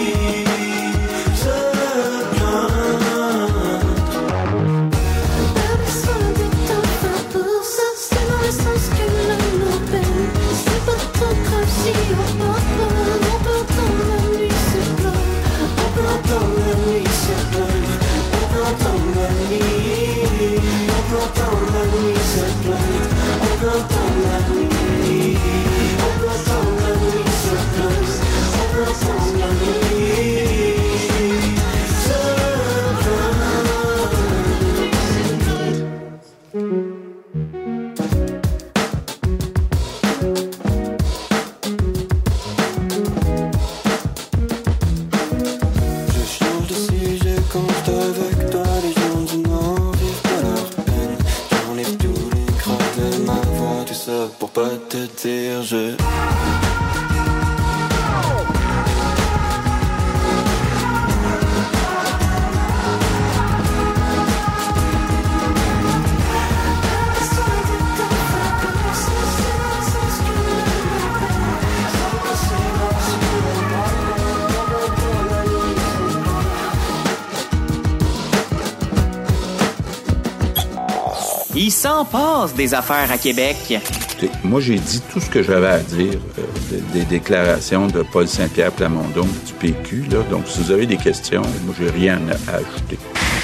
des affaires à Québec. Écoutez, Moi, j'ai dit tout ce que j'avais à dire euh, des, des déclarations de Paul Saint-Pierre Plamondon du PQ. Là. Donc, si vous avez des questions, moi, j'ai rien à ajouter.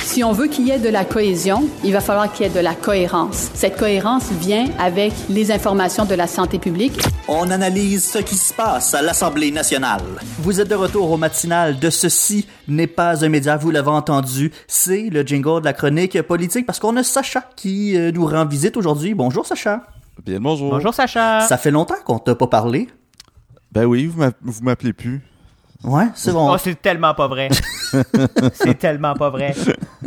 Si on veut qu'il y ait de la cohésion, il va falloir qu'il y ait de la cohérence. Cette cohérence vient avec les informations de la santé publique. On analyse ce qui se passe à l'Assemblée nationale. Vous êtes de retour au matinal de Ceci n'est pas un média, vous l'avez entendu. C'est le jingle de la chronique politique parce qu'on a Sacha qui euh, nous rend visite aujourd'hui. Bonjour Sacha. Bien, bonjour. Bonjour Sacha. Ça fait longtemps qu'on t'a pas parlé. Ben oui, vous m'a- vous m'appelez plus. Ouais, c'est bon. Oh, c'est tellement pas vrai. c'est tellement pas vrai.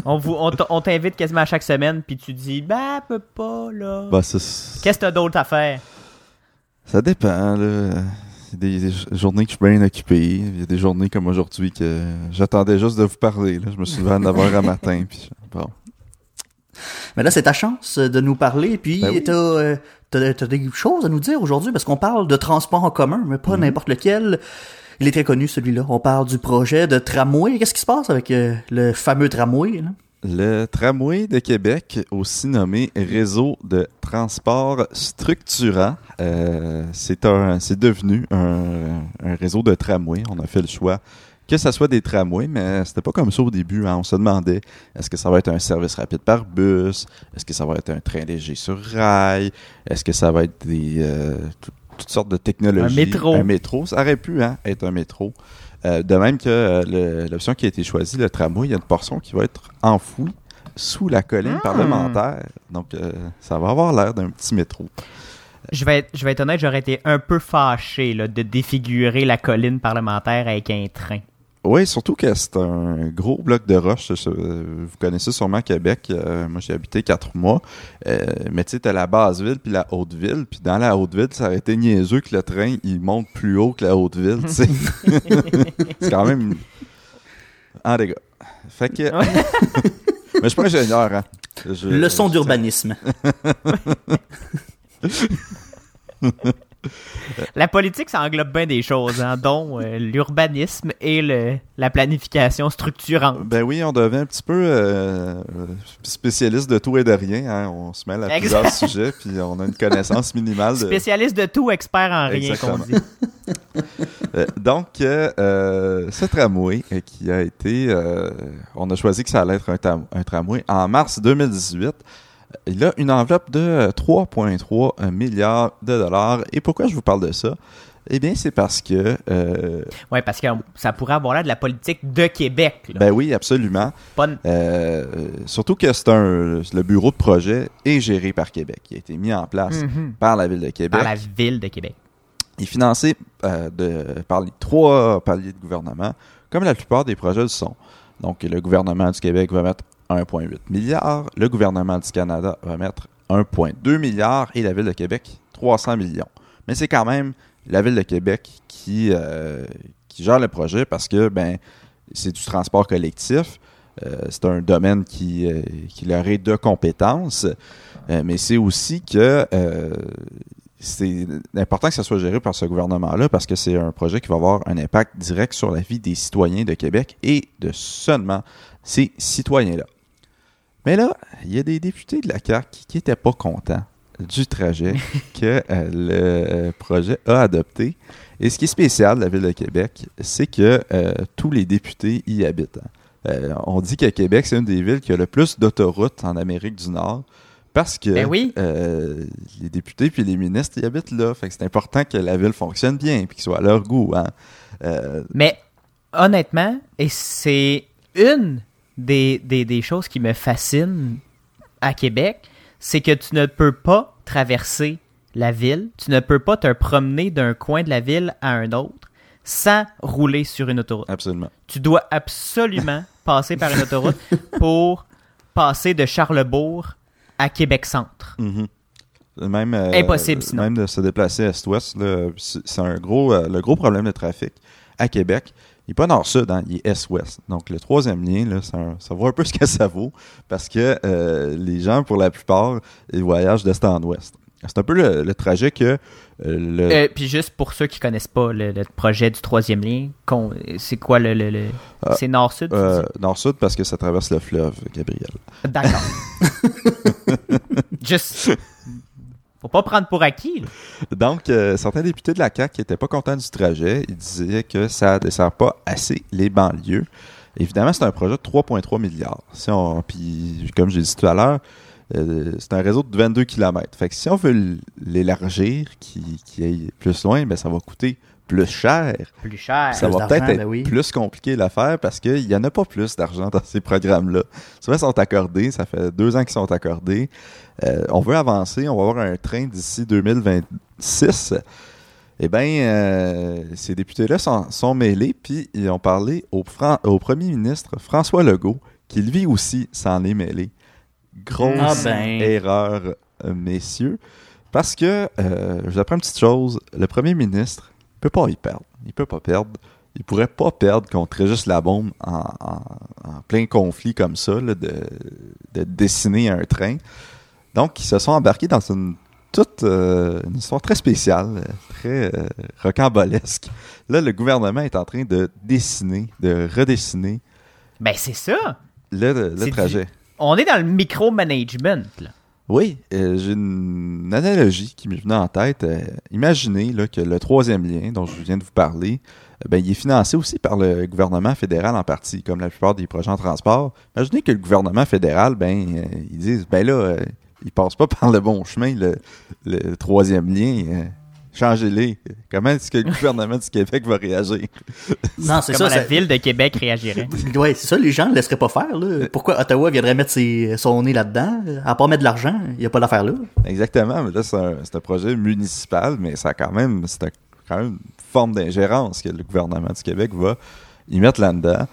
On, vous, on, t'invite quasiment à chaque semaine, puis tu dis, bah, peut pas, là. Ben, Qu'est-ce que t'as d'autre à faire? ça dépend, là. Il y a des, journées que je suis bien occupé. Il y a des journées comme aujourd'hui que j'attendais juste de vous parler. Là. Je me suis levé à 9h à matin. Puis, bon. Mais là, c'est ta chance de nous parler. Puis, Ben oui. t'as, euh, t'as- t'as des choses à nous dire aujourd'hui parce qu'on parle de transport en commun, mais Mhm. pas n'importe lequel. Il est très connu, celui-là. On parle du projet de tramway. Qu'est-ce qui se passe avec euh, le fameux tramway? Là? Le tramway de Québec, aussi nommé Réseau de transport structurant, euh, c'est un, c'est devenu un, un réseau de tramway. On a fait le choix que ça soit des tramways, mais c'était pas comme ça au début. hein. On se demandait est-ce que ça va être un service rapide par bus, est-ce que ça va être un train léger sur rail, est-ce que ça va être des euh, tout- toutes sortes de technologies? Un métro. Un métro, ça aurait pu hein, être un métro. Euh, de même que euh, l'option qui a été choisie, le tramway, il y a une portion qui va être enfouie sous la colline Ah. parlementaire. Donc, euh, ça va avoir l'air d'un petit métro. Je vais, être, je vais être honnête, j'aurais été un peu fâché là, de défigurer la colline parlementaire avec un train. Oui, surtout que c'est un gros bloc de roche. Vous connaissez sûrement Québec. euh, moi, j'ai habité quatre mois. Euh, mais tu sais, t'as la basse ville puis la haute ville. Puis dans la haute ville, ça aurait été niaiseux que le train, il monte plus haut que la haute ville, c'est quand même... Ah, les gars. Fait que... mais je suis pas ingénieur, hein. Je- Leçon d'urbanisme. La politique, ça englobe bien des choses, hein, dont euh, l'urbanisme et le, la planification structurante. Ben oui, on devient un petit peu euh, spécialiste de tout et de rien. hein. On se mêle à plusieurs Exact. sujets, puis on a une connaissance minimale de... Spécialiste de tout, expert en rien, qu'on dit. Euh, donc, ce tramway qui a été... on a choisi que ça allait être un tramway en mars 2018. Euh, Il a une enveloppe de euh, 3,3 milliards de dollars. Et pourquoi je vous parle de ça? Eh bien, c'est parce que... euh, Ouais, parce que ça pourrait avoir l'air de la politique de Québec. là. ben oui, absolument. Pas Euh, surtout que c'est un le bureau de projet est géré par Québec, qui a été mis en place Mhm. par la ville de Québec. Par la ville de Québec. Il est financé euh, de, par les trois paliers de gouvernement, comme la plupart des projets le sont. Donc, le gouvernement du Québec va mettre 1,8 milliard, le gouvernement du Canada va mettre 1,2 milliard et la ville de Québec 300 millions. Mais c'est quand même la ville de Québec qui, euh, qui gère le projet parce que ben c'est du transport collectif. Euh, c'est un domaine qui, euh, qui leur est de compétences, mais c'est aussi que c'est important que ça soit géré par ce gouvernement-là parce que c'est un projet qui va avoir un impact direct sur la vie des citoyens de Québec et de seulement ces citoyens-là. Mais là, il y a des députés de la CAQ qui n'étaient pas contents du trajet que euh, le euh, projet a adopté. Et ce qui est spécial de la ville de Québec, c'est que euh, tous les députés y habitent. Euh, on dit que Québec, c'est une des villes qui a le plus d'autoroutes en Amérique du Nord parce que Ben oui. les députés puis les ministres y habitent là. Fait que c'est important que la ville fonctionne bien puis qu'il soit à leur goût. Hein. Mais honnêtement, et c'est une des, des, des choses qui me fascine à Québec, c'est que tu ne peux pas traverser la ville, tu ne peux pas te promener d'un coin de la ville à un autre sans rouler sur une autoroute. absolument. Tu dois absolument passer par une autoroute pour passer de Charlebourg à Québec-Centre. Mhm. Même, euh, Impossible, sinon. Même de se déplacer est-ouest, c'est c'est un gros, euh, le gros problème de trafic à Québec. Il n'est pas nord-sud, hein, il est est-ouest. Donc le troisième lien, là, un- ça vaut un peu ce que ça vaut parce que euh, les gens, pour la plupart, ils voyagent d'est en ouest. C'est un peu le, le trajet que euh, le, Euh, puis juste pour ceux qui connaissent pas le, le projet du troisième lien, c'est quoi le... le- Ah, c'est nord-sud? euh, nord-sud parce que ça traverse le fleuve, Gabriel. D'accord. Juste. Faut pas prendre pour acquis. Donc, euh, certains députés de la CAQ qui n'étaient pas contents du trajet, ils disaient que ça ne dessert pas assez les banlieues. Évidemment, c'est un projet de 3,3 milliards. Si on, puis, comme j'ai dit tout à l'heure, euh, c'est un réseau de 22 km. Fait que si on veut l'élargir, qui, qui aille plus loin, ben ça va coûter plus cher. Plus cher. Ça Plus va peut-être être ben oui. plus compliqué à faire parce qu'il n'y en a pas plus d'argent dans ces programmes-là. Souvent, ils sont accordés. Ça fait deux ans qu'ils sont accordés. Euh, on veut avancer. On va avoir un train d'ici 2026. Eh bien, euh, ces députés-là sont, sont mêlés, puis ils ont parlé au, Fran- au premier ministre François Legault, qui lui aussi s'en est mêlé. Grosse Ah ben. erreur, euh, messieurs. Parce que, euh, je vous apprends une petite chose, le premier ministre peut pas y perdre. Il peut pas perdre. Il pourrait pas perdre contre Régis Labombe en, en- en plein conflit comme ça, là, de, de dessiner un train. Donc, ils se sont embarqués dans une toute euh, une histoire très spéciale, très euh, rocambolesque. Là, le gouvernement est en train de dessiner, de redessiner Ben, c'est ça. le, le trajet. du- On est dans le micromanagement, là. Oui, euh, j'ai une analogie qui m'est venue en tête. Euh, imaginez que le troisième lien dont je viens de vous parler, euh, ben, il est financé aussi par le gouvernement fédéral en partie, comme la plupart des projets en transport. Imaginez que le gouvernement fédéral, ben, ils disent, ben là, il passe pas par le bon chemin, le troisième lien. Euh, Changez-les. Comment est-ce que le gouvernement du Québec va réagir? Non, c'est Comment ça. la ça- ville de Québec réagirait? Ouais, c'est ça, les gens ne le laisseraient pas faire. Là. Pourquoi Ottawa viendrait mettre ses- son nez là-dedans? À part mettre de l'argent, il n'y a pas d'affaire là. Exactement, mais là, c'est un, projet municipal, mais ça a quand même, c'est un- quand même une forme d'ingérence que le gouvernement du Québec va y mettre là-dedans.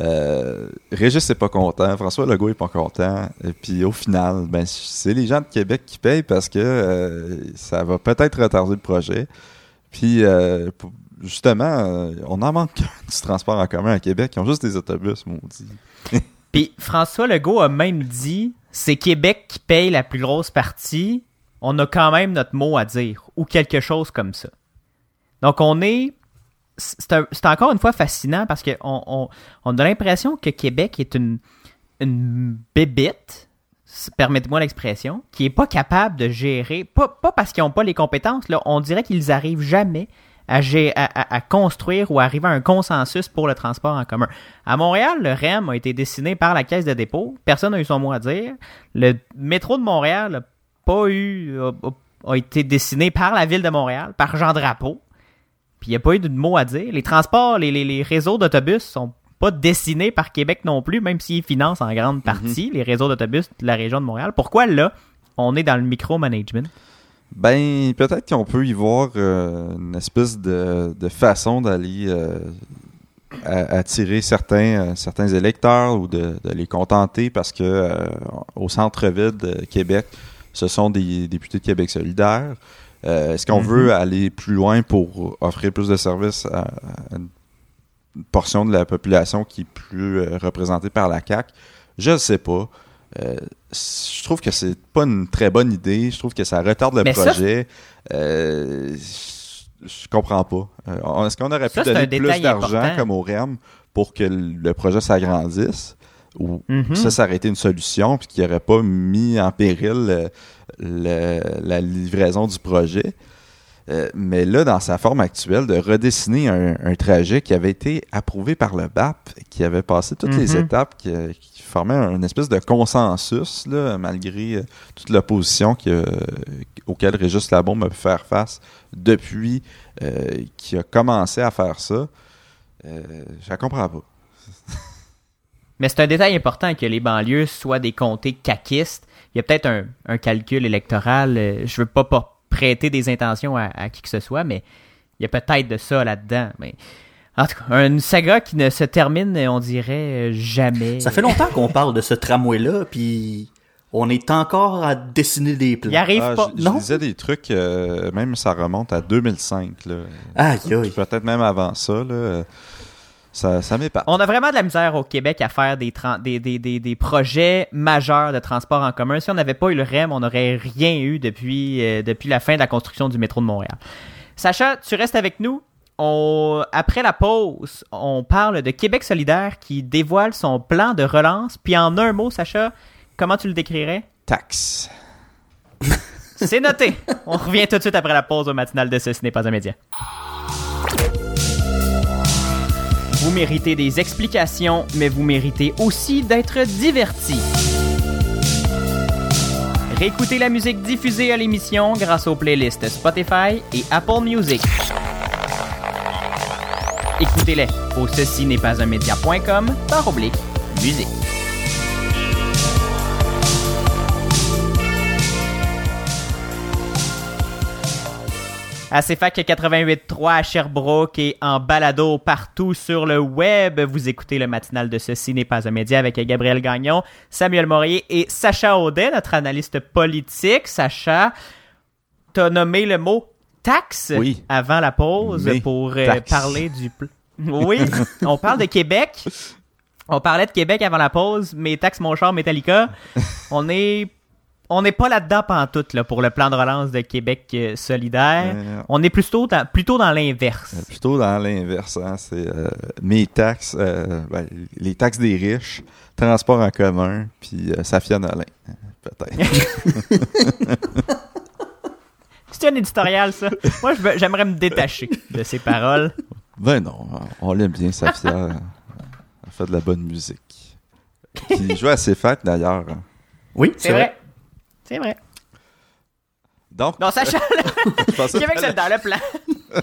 Euh, Régis n'est pas content, François Legault est pas content, et puis au final, ben, c'est les gens de Québec qui payent parce que euh, ça va peut-être retarder le projet. Puis, euh, justement, on en manque du transport en commun à Québec, ils ont juste des autobus, maudit. Puis François Legault a même dit c'est Québec qui paye la plus grosse partie. On a quand même notre mot à dire ou quelque chose comme ça. Donc on est c'est encore une fois fascinant parce qu'on on, on a l'impression que Québec est une une bébite, permettez-moi l'expression, qui est pas capable de gérer, pas, parce qu'ils n'ont pas les compétences, là, on dirait qu'ils arrivent jamais à, à, construire ou arriver à un consensus pour le transport en commun. À Montréal, le REM a été dessiné par la Caisse de dépôt. Personne n'a eu son mot à dire. Le métro de Montréal pas eu, a été dessiné par la ville de Montréal, par Jean Drapeau. Puis il n'y a pas eu de mot à dire. Les transports, les, les- les réseaux d'autobus sont pas dessinés par Québec non plus, même s'ils financent en grande partie les réseaux d'autobus de la région de Montréal. Pourquoi là, on est dans le micromanagement? Ben, peut-être qu'on peut y voir euh, une espèce de, de façon d'aller euh, attirer certains, euh, certains électeurs ou de, de les contenter parce que au centre-ville de Québec, ce sont des députés de Québec solidaire. Euh, Est-ce qu'on Mhm. veut aller plus loin pour offrir plus de services à, à une portion de la population qui est plus euh, représentée par la CAQ? Je ne sais pas. Euh, je trouve que c'est pas une très bonne idée. Je trouve que ça retarde le Mais ça, projet. Euh, je, comprends pas. Est-ce qu'on aurait pu Ça, donner plus d'argent comme au REM pour que le projet s'agrandisse? Ou Mhm. ça, ça aurait été une solution puis qu'il n'aurait pas mis en péril euh, le- la livraison du projet. Euh, mais là, dans sa forme actuelle, de redessiner un, un trajet qui avait été approuvé par le BAP, qui avait passé toutes les Mhm. étapes, qui, qui formait une espèce de consensus, là, malgré euh, toute l'opposition qui, euh, auquel Régis Labombe a pu faire face depuis euh, qu'il a commencé à faire ça. Je la comprends pas. Mais c'est un détail important que les banlieues soient des comtés caquistes. Il y a peut-être un, un calcul électoral. euh, je veux pas, pas prêter des intentions à, à qui que ce soit, mais il y a peut-être de ça là-dedans. Mais en tout cas, une saga qui ne se termine, on dirait, jamais. Ça fait longtemps qu'on parle de ce tramway-là, puis on est encore à dessiner des plans. Il arrive Ah, pas. je, lisais des trucs, euh, même ça remonte à 2005. Là. Aïe, aïe. Peut-être même avant ça. Là, euh, ça, ça m'épate. On a vraiment de la misère au Québec à faire des, tran- des, des, des, des projets majeurs de transport en commun. Si on n'avait pas eu le REM, on n'aurait rien eu depuis, euh, depuis la fin de la construction du métro de Montréal. Sacha, tu restes avec nous. On, après la pause, on parle de Québec solidaire qui dévoile son plan de relance. Puis en un mot, Sacha, comment tu le décrirais? Taxe. C'est noté. On revient tout de suite après la pause au matinal de ce Ce n'est pas un média. Vous méritez des explications, mais vous méritez aussi d'être divertis. Réécoutez la musique diffusée à l'émission grâce aux playlists Spotify et Apple Music. Écoutez-les au ceci n'est pas un média.com par oblique musique. À CFAC 88.3 à Sherbrooke et en balado partout sur le web. Vous écoutez le matinal de Ceci n'est pas un média avec Gabriel Gagnon, Samuel Morier et Sacha Audet, notre analyste politique. Sacha, t'as nommé le mot taxe Oui. avant la pause Mais pour euh, parler du... Oui, on parle de Québec. On parlait de Québec avant la pause, mais taxe mon char Metallica. On est on n'est pas là-dedans pantoute là, pour le plan de relance de Québec euh, solidaire. Euh, On est plutôt dans, plutôt dans l'inverse. Euh, Plutôt dans l'inverse, hein, c'est euh, mes taxes, euh, ben, les taxes des riches, transport en commun, puis euh, Safia Nolin, euh, peut-être. C'est un éditorial, ça. Moi, j'aimerais me détacher de ces paroles. ben non, on l'aime bien, Safia. Elle fait de la bonne musique. Qui joue à ses fêtes, d'ailleurs. Oui, C'est vrai. C'est vrai. Donc, Non, Sacha, je pensais Québec solidaire, le plan.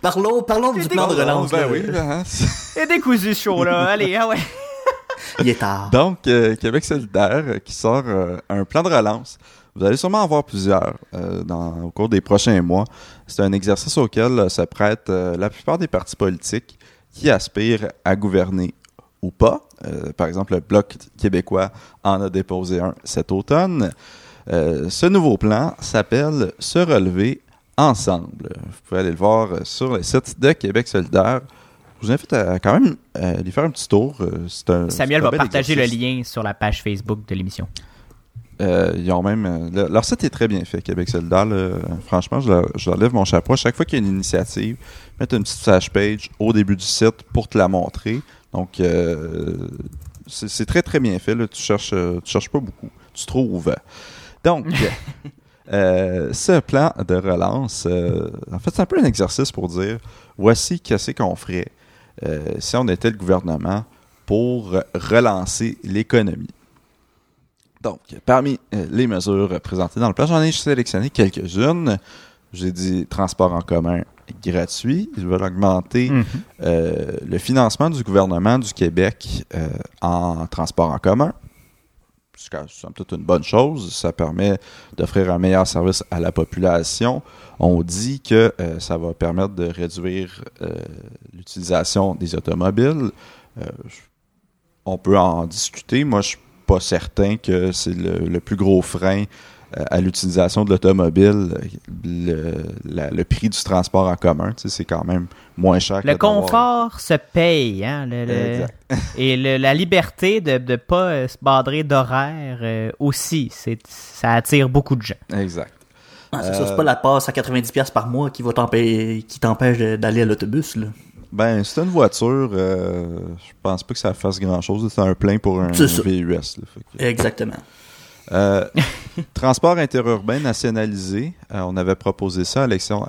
Parlons, parlons du plan de relance. Ben oui, hein. C'est décousu show, là. Allez, ah ouais. Il est tard. Donc, euh, Québec solidaire euh, qui sort euh, un plan de relance. Vous allez sûrement en voir plusieurs euh, dans, au cours des prochains mois. C'est un exercice auquel euh, se prêtent euh, la plupart des partis politiques qui aspirent à gouverner ou pas. Euh, par exemple, le Bloc québécois en a déposé un cet automne. Euh, ce nouveau plan s'appelle Se relever ensemble. Vous pouvez aller le voir euh, sur le site de Québec solidaire. Je vous invite à quand même aller faire un petit tour. Un- Samuel va partager le lien sur la page Facebook de l'émission. Euh, ils ont même. le- leur site est très bien fait, Québec solidaire. là. franchement, je leur, je leur lève mon chapeau. À chaque fois qu'il y a une initiative, mettre une petite page au début du site pour te la montrer. Donc, euh, c'est très très bien fait. là. Tu cherches, euh, tu cherches pas beaucoup. Tu trouves. Donc, euh, ce plan de relance, euh, en fait, c'est un peu un exercice pour dire voici qu'est-ce qu'on ferait si on était le gouvernement pour relancer l'économie. Donc, parmi les mesures présentées dans le plan, j'en ai sélectionné quelques-unes. J'ai dit transport en commun gratuit. Ils veulent augmenter Mhm. euh, le financement du gouvernement du Québec euh, en transport en commun. C'est toute une bonne chose. Ça permet d'offrir un meilleur service à la population. On dit que euh, ça va permettre de réduire l'utilisation des automobiles. On peut en discuter. Moi, je suis pas certain que c'est le, le plus gros frein à l'utilisation de l'automobile, le, la- le prix du transport en commun. Tu sais, c'est quand même moins cher que Le confort se paye, hein. le- le- Exact. et le- la liberté de ne pas euh, se badrer d'horaire euh, aussi. C'est, ça attire beaucoup de gens. Exact. Ah, c'est ça, Euh, c'est pas la passe à 90$ par mois qui va t'empê- qui t'empêche d'aller à l'autobus, là. Ben, c'est une voiture, euh, je pense pas que ça fasse grand-chose. C'est un plein pour un. VUS. là. Fait que- Exactement. Euh, transport interurbain nationalisé, euh, on avait proposé ça à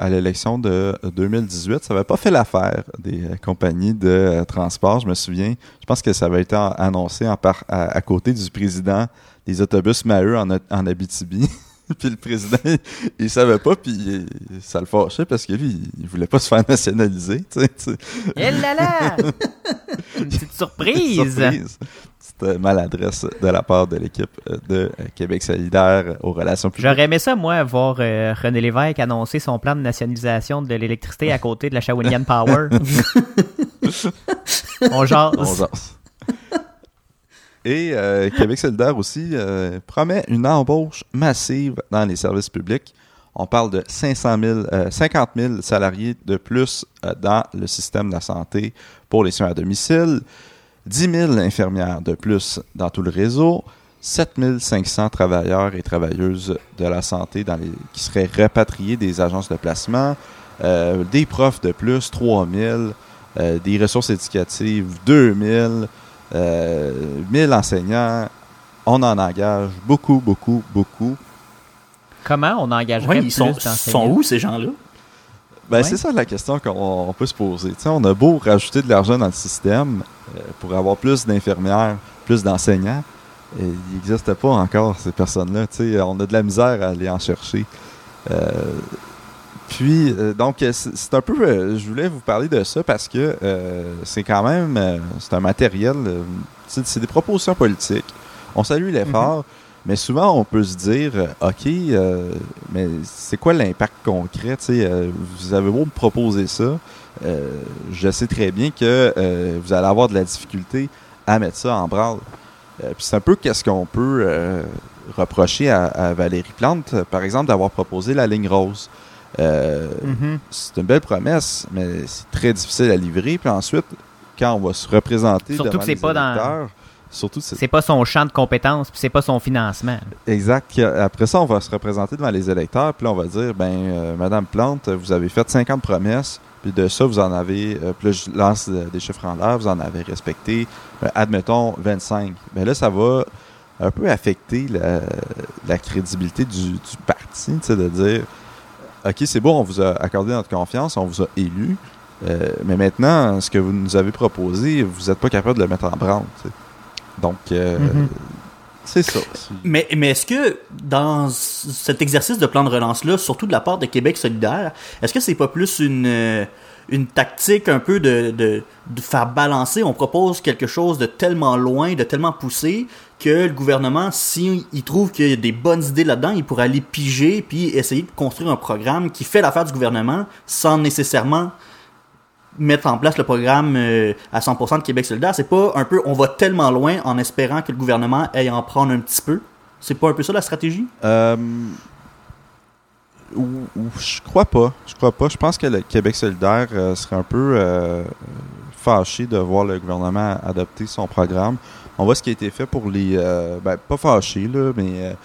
l'élection, de 2018. Ça n'avait pas fait l'affaire des euh, compagnies de euh, transport, je me souviens. Je pense que ça avait été annoncé en par- à, à côté du président des autobus Maheu en, en Abitibi. puis le président, il, il savait pas, puis il- ça le fâchait parce que lui, il, il voulait pas se faire nationaliser. tu sais, tu sais. Eh là là! Une petite surprise! Surprise. Maladresse de la part de l'équipe euh, de euh, Québec solidaire aux relations publiques. J'aurais aimé ça, moi, voir euh, René Lévesque annoncer son plan de nationalisation de l'électricité à côté de la Shawinigan Power. On jase. On jase. Et euh, Québec solidaire aussi euh, promet une embauche massive dans les services publics. On parle de 500 000, euh, 50 000 salariés de plus dans le système de la santé pour les soins à domicile, 10 000 infirmières de plus dans tout le réseau, 7 500 travailleurs et travailleuses de la santé dans les, qui seraient rapatriés des agences de placement, euh, des profs de plus, 3 000, euh, des ressources éducatives, 2 000, euh, 1000 enseignants. On en engage beaucoup, beaucoup, beaucoup. Comment on engagerait Ouais, plus ils sont, d'enseignants? sont où ces gens-là? Ben, Ouais. c'est ça la question qu'on on peut se poser. On a beau rajouter de l'argent dans le système euh, pour avoir plus d'infirmières, plus d'enseignants. et il n'existe pas encore ces personnes-là. On a de la misère à aller en chercher. Euh, puis, euh, donc, euh, c'est un peu. euh, je voulais vous parler de ça parce que euh, c'est quand même. euh, c'est un matériel. euh, c'est c'est des propositions politiques. On salue l'effort, mais souvent, on peut se dire euh, OK, euh, mais c'est quoi l'impact concret? Euh, Vous avez beau me proposer ça. euh, je sais très bien que vous allez avoir de la difficulté à mettre ça en branle. Puis c'est un peu qu'est-ce qu'on peut reprocher à, à Valérie Plante, par exemple, d'avoir proposé la ligne rose. Mhm. C'est une belle promesse, mais c'est très difficile à livrer. Puis ensuite, quand on va se représenter Surtout devant que les pas dans- surtout c'est pas son champ de compétences, puis c'est pas son financement. Exact. Après ça, on va se représenter devant les électeurs, puis là, on va dire, ben, euh, Madame Plante, vous avez fait 50 promesses, puis de ça, vous en avez, euh, puis là, je lance euh, des chiffres en l'air, vous en avez respecté, euh, admettons, 25. Ben là, ça va un peu affecter la, la crédibilité du, du parti, tu sais, de dire, OK, c'est bon, on vous a accordé notre confiance, on vous a élu, mais maintenant, ce que vous nous avez proposé, vous n'êtes pas capable de le mettre en branle, tu sais. Donc, euh, Mhm. c'est ça. Mais, mais est-ce que dans cet exercice de plan de relance-là, surtout de la part de Québec solidaire, est-ce que c'est pas plus une, euh, une tactique un peu de, de, de faire balancer On propose quelque chose de tellement loin, de tellement poussé, que le gouvernement, s'il trouve qu'il y a des bonnes idées là-dedans, il pourrait aller piger puis essayer de construire un programme qui fait l'affaire du gouvernement sans nécessairement mettre en place le programme euh, à 100% de Québec solidaire, c'est pas un peu on va tellement loin en espérant que le gouvernement aille en prendre un petit peu. C'est pas un peu ça la stratégie? Euh, je crois pas. Je crois pas. Je pense que le Québec solidaire euh, serait un peu fâché de voir le gouvernement adopter son programme. On voit ce qui a été fait pour les... ben, pas fâché, là, mais...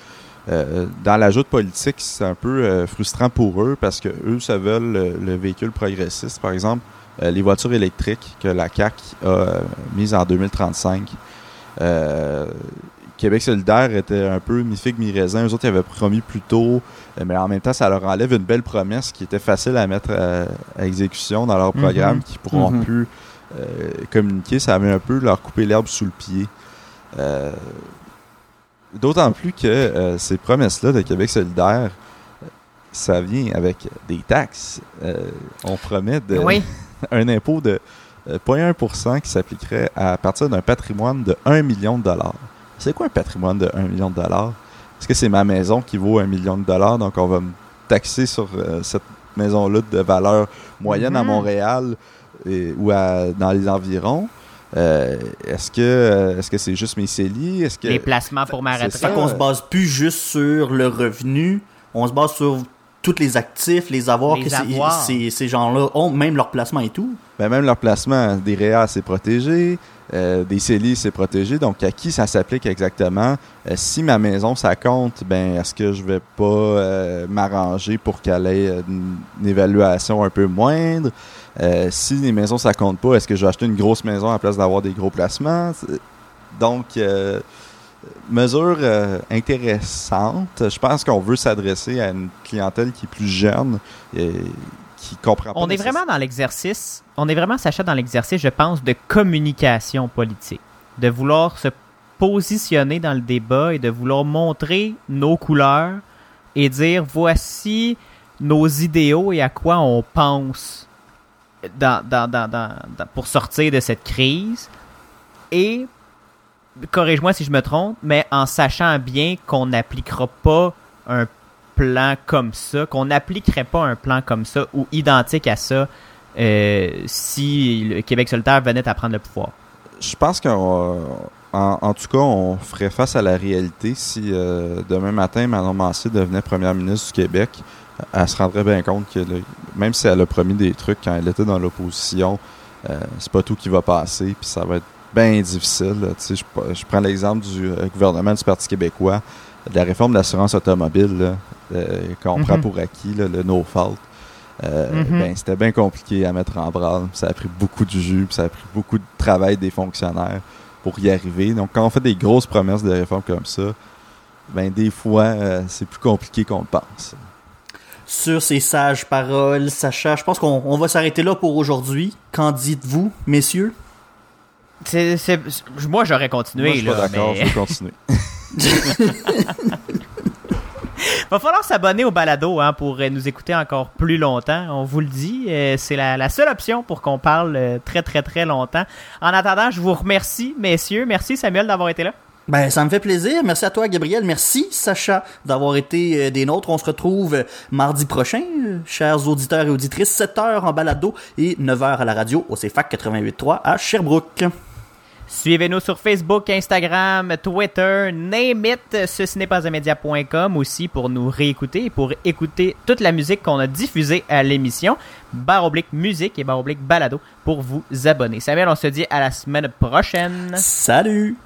euh, dans l'ajout de politique, c'est un peu frustrant pour eux parce que eux, ça veulent le, le véhicule progressiste, par exemple, les voitures électriques que la CAC a euh, mises en 2035. Euh, Québec solidaire était un peu mi-figue, mi-raisin. Eux autres, ils avaient promis plus tôt, euh, mais en même temps, ça leur enlève une belle promesse qui était facile à mettre à, à exécution dans leur Mhm. programme, qui pourront Mhm. plus euh, communiquer. Ça avait un peu leur couper l'herbe sous le pied. Euh, D'autant plus que euh, ces promesses-là de Québec solidaire, euh, ça vient avec des taxes. Euh, on promet de, Oui. un impôt de euh, 0,1% qui s'appliquerait à partir d'un patrimoine de 1 million de dollars. C'est quoi un patrimoine de 1 million de dollars? Est-ce que c'est ma maison qui vaut 1 million de dollars, donc on va me taxer sur euh, cette maison-là de valeur moyenne à Mhm. Montréal et- ou à- dans les environs? Euh, est-ce que euh, est-ce que c'est juste mes CELI? Est-ce que Les placements pour ma c'est retraite. Fait qu'on se base plus juste sur le revenu, on se base sur tous les actifs, les avoirs Les que ces- avoirs. ces, ces gens-là ont, même leur placement et tout. Ben, même leur placement, des REA, c'est protégé, euh, des CELI, c'est protégé. Donc, à qui ça s'applique exactement? Euh, si ma maison, ça compte, ben, est-ce que je vais pas euh, m'arranger pour qu'elle ait une, une évaluation un peu moindre? Euh, si les maisons, ça compte pas, est-ce que je vais acheter une grosse maison à la place d'avoir des gros placements? Donc, euh, mesure euh, intéressante. Je pense qu'on veut s'adresser à une clientèle qui est plus jeune et qui comprend pas On est vraiment dans l'exercice, on est vraiment, Sacha, dans l'exercice, je pense, de communication politique. De vouloir se positionner dans le débat et de vouloir montrer nos couleurs et dire voici nos idéaux et à quoi on pense dans, dans- dans- dans- dans- pour sortir de cette crise. Et, corrige-moi si je me trompe, mais en sachant bien qu'on n'appliquera pas un plan comme ça, qu'on n'appliquerait pas un plan comme ça ou identique à ça euh, si le Québec solitaire venait à prendre le pouvoir. Je pense qu'en en, en tout cas, on ferait face à la réalité si euh, demain matin, Manon Massé devenait première ministre du Québec. Elle se rendrait bien compte que même si elle a promis des trucs quand elle était dans l'opposition, euh, c'est pas tout qui va passer, puis ça va être bien difficile. là. Tu sais, je, je prends l'exemple du euh, gouvernement du Parti québécois, de la réforme de l'assurance automobile, là, euh, qu'on Mhm. prend pour acquis, là, le no fault. Euh, Mhm. ben, c'était bien compliqué à mettre en branle. Ça a pris beaucoup de jus, puis ça a pris beaucoup de travail des fonctionnaires pour y arriver. Donc, quand on fait des grosses promesses de réformes comme ça, ben, des fois, euh, c'est plus compliqué qu'on le pense. sur ces sages paroles. Sacha, je pense qu'on on va s'arrêter là pour aujourd'hui. Qu'en dites-vous, messieurs? C'est, c'est- moi, j'aurais continué. Moi, je suis pas là, d'accord, mais- je vais continuer. Va falloir s'abonner au balado hein, pour euh, nous écouter encore plus longtemps. On vous le dit, euh, c'est la, la seule option pour qu'on parle euh, très très très longtemps. En attendant, je vous remercie, messieurs. Merci Samuel d'avoir été là. Ben, ça me fait plaisir. Merci à toi, Gabriel. Merci, Sacha, d'avoir été euh, des nôtres. On se retrouve euh, mardi prochain, euh, chers auditeurs et auditrices, 7h en balado et 9h à la radio au CFAC 88.3 à Sherbrooke. Suivez-nous sur Facebook, Instagram, Twitter, name it, ceci n'est pas un média.com aussi pour nous réécouter et pour écouter toute la musique qu'on a diffusée à l'émission. Barre oblique musique et barre oblique balado pour vous abonner. Samuel, on se dit à la semaine prochaine. Salut!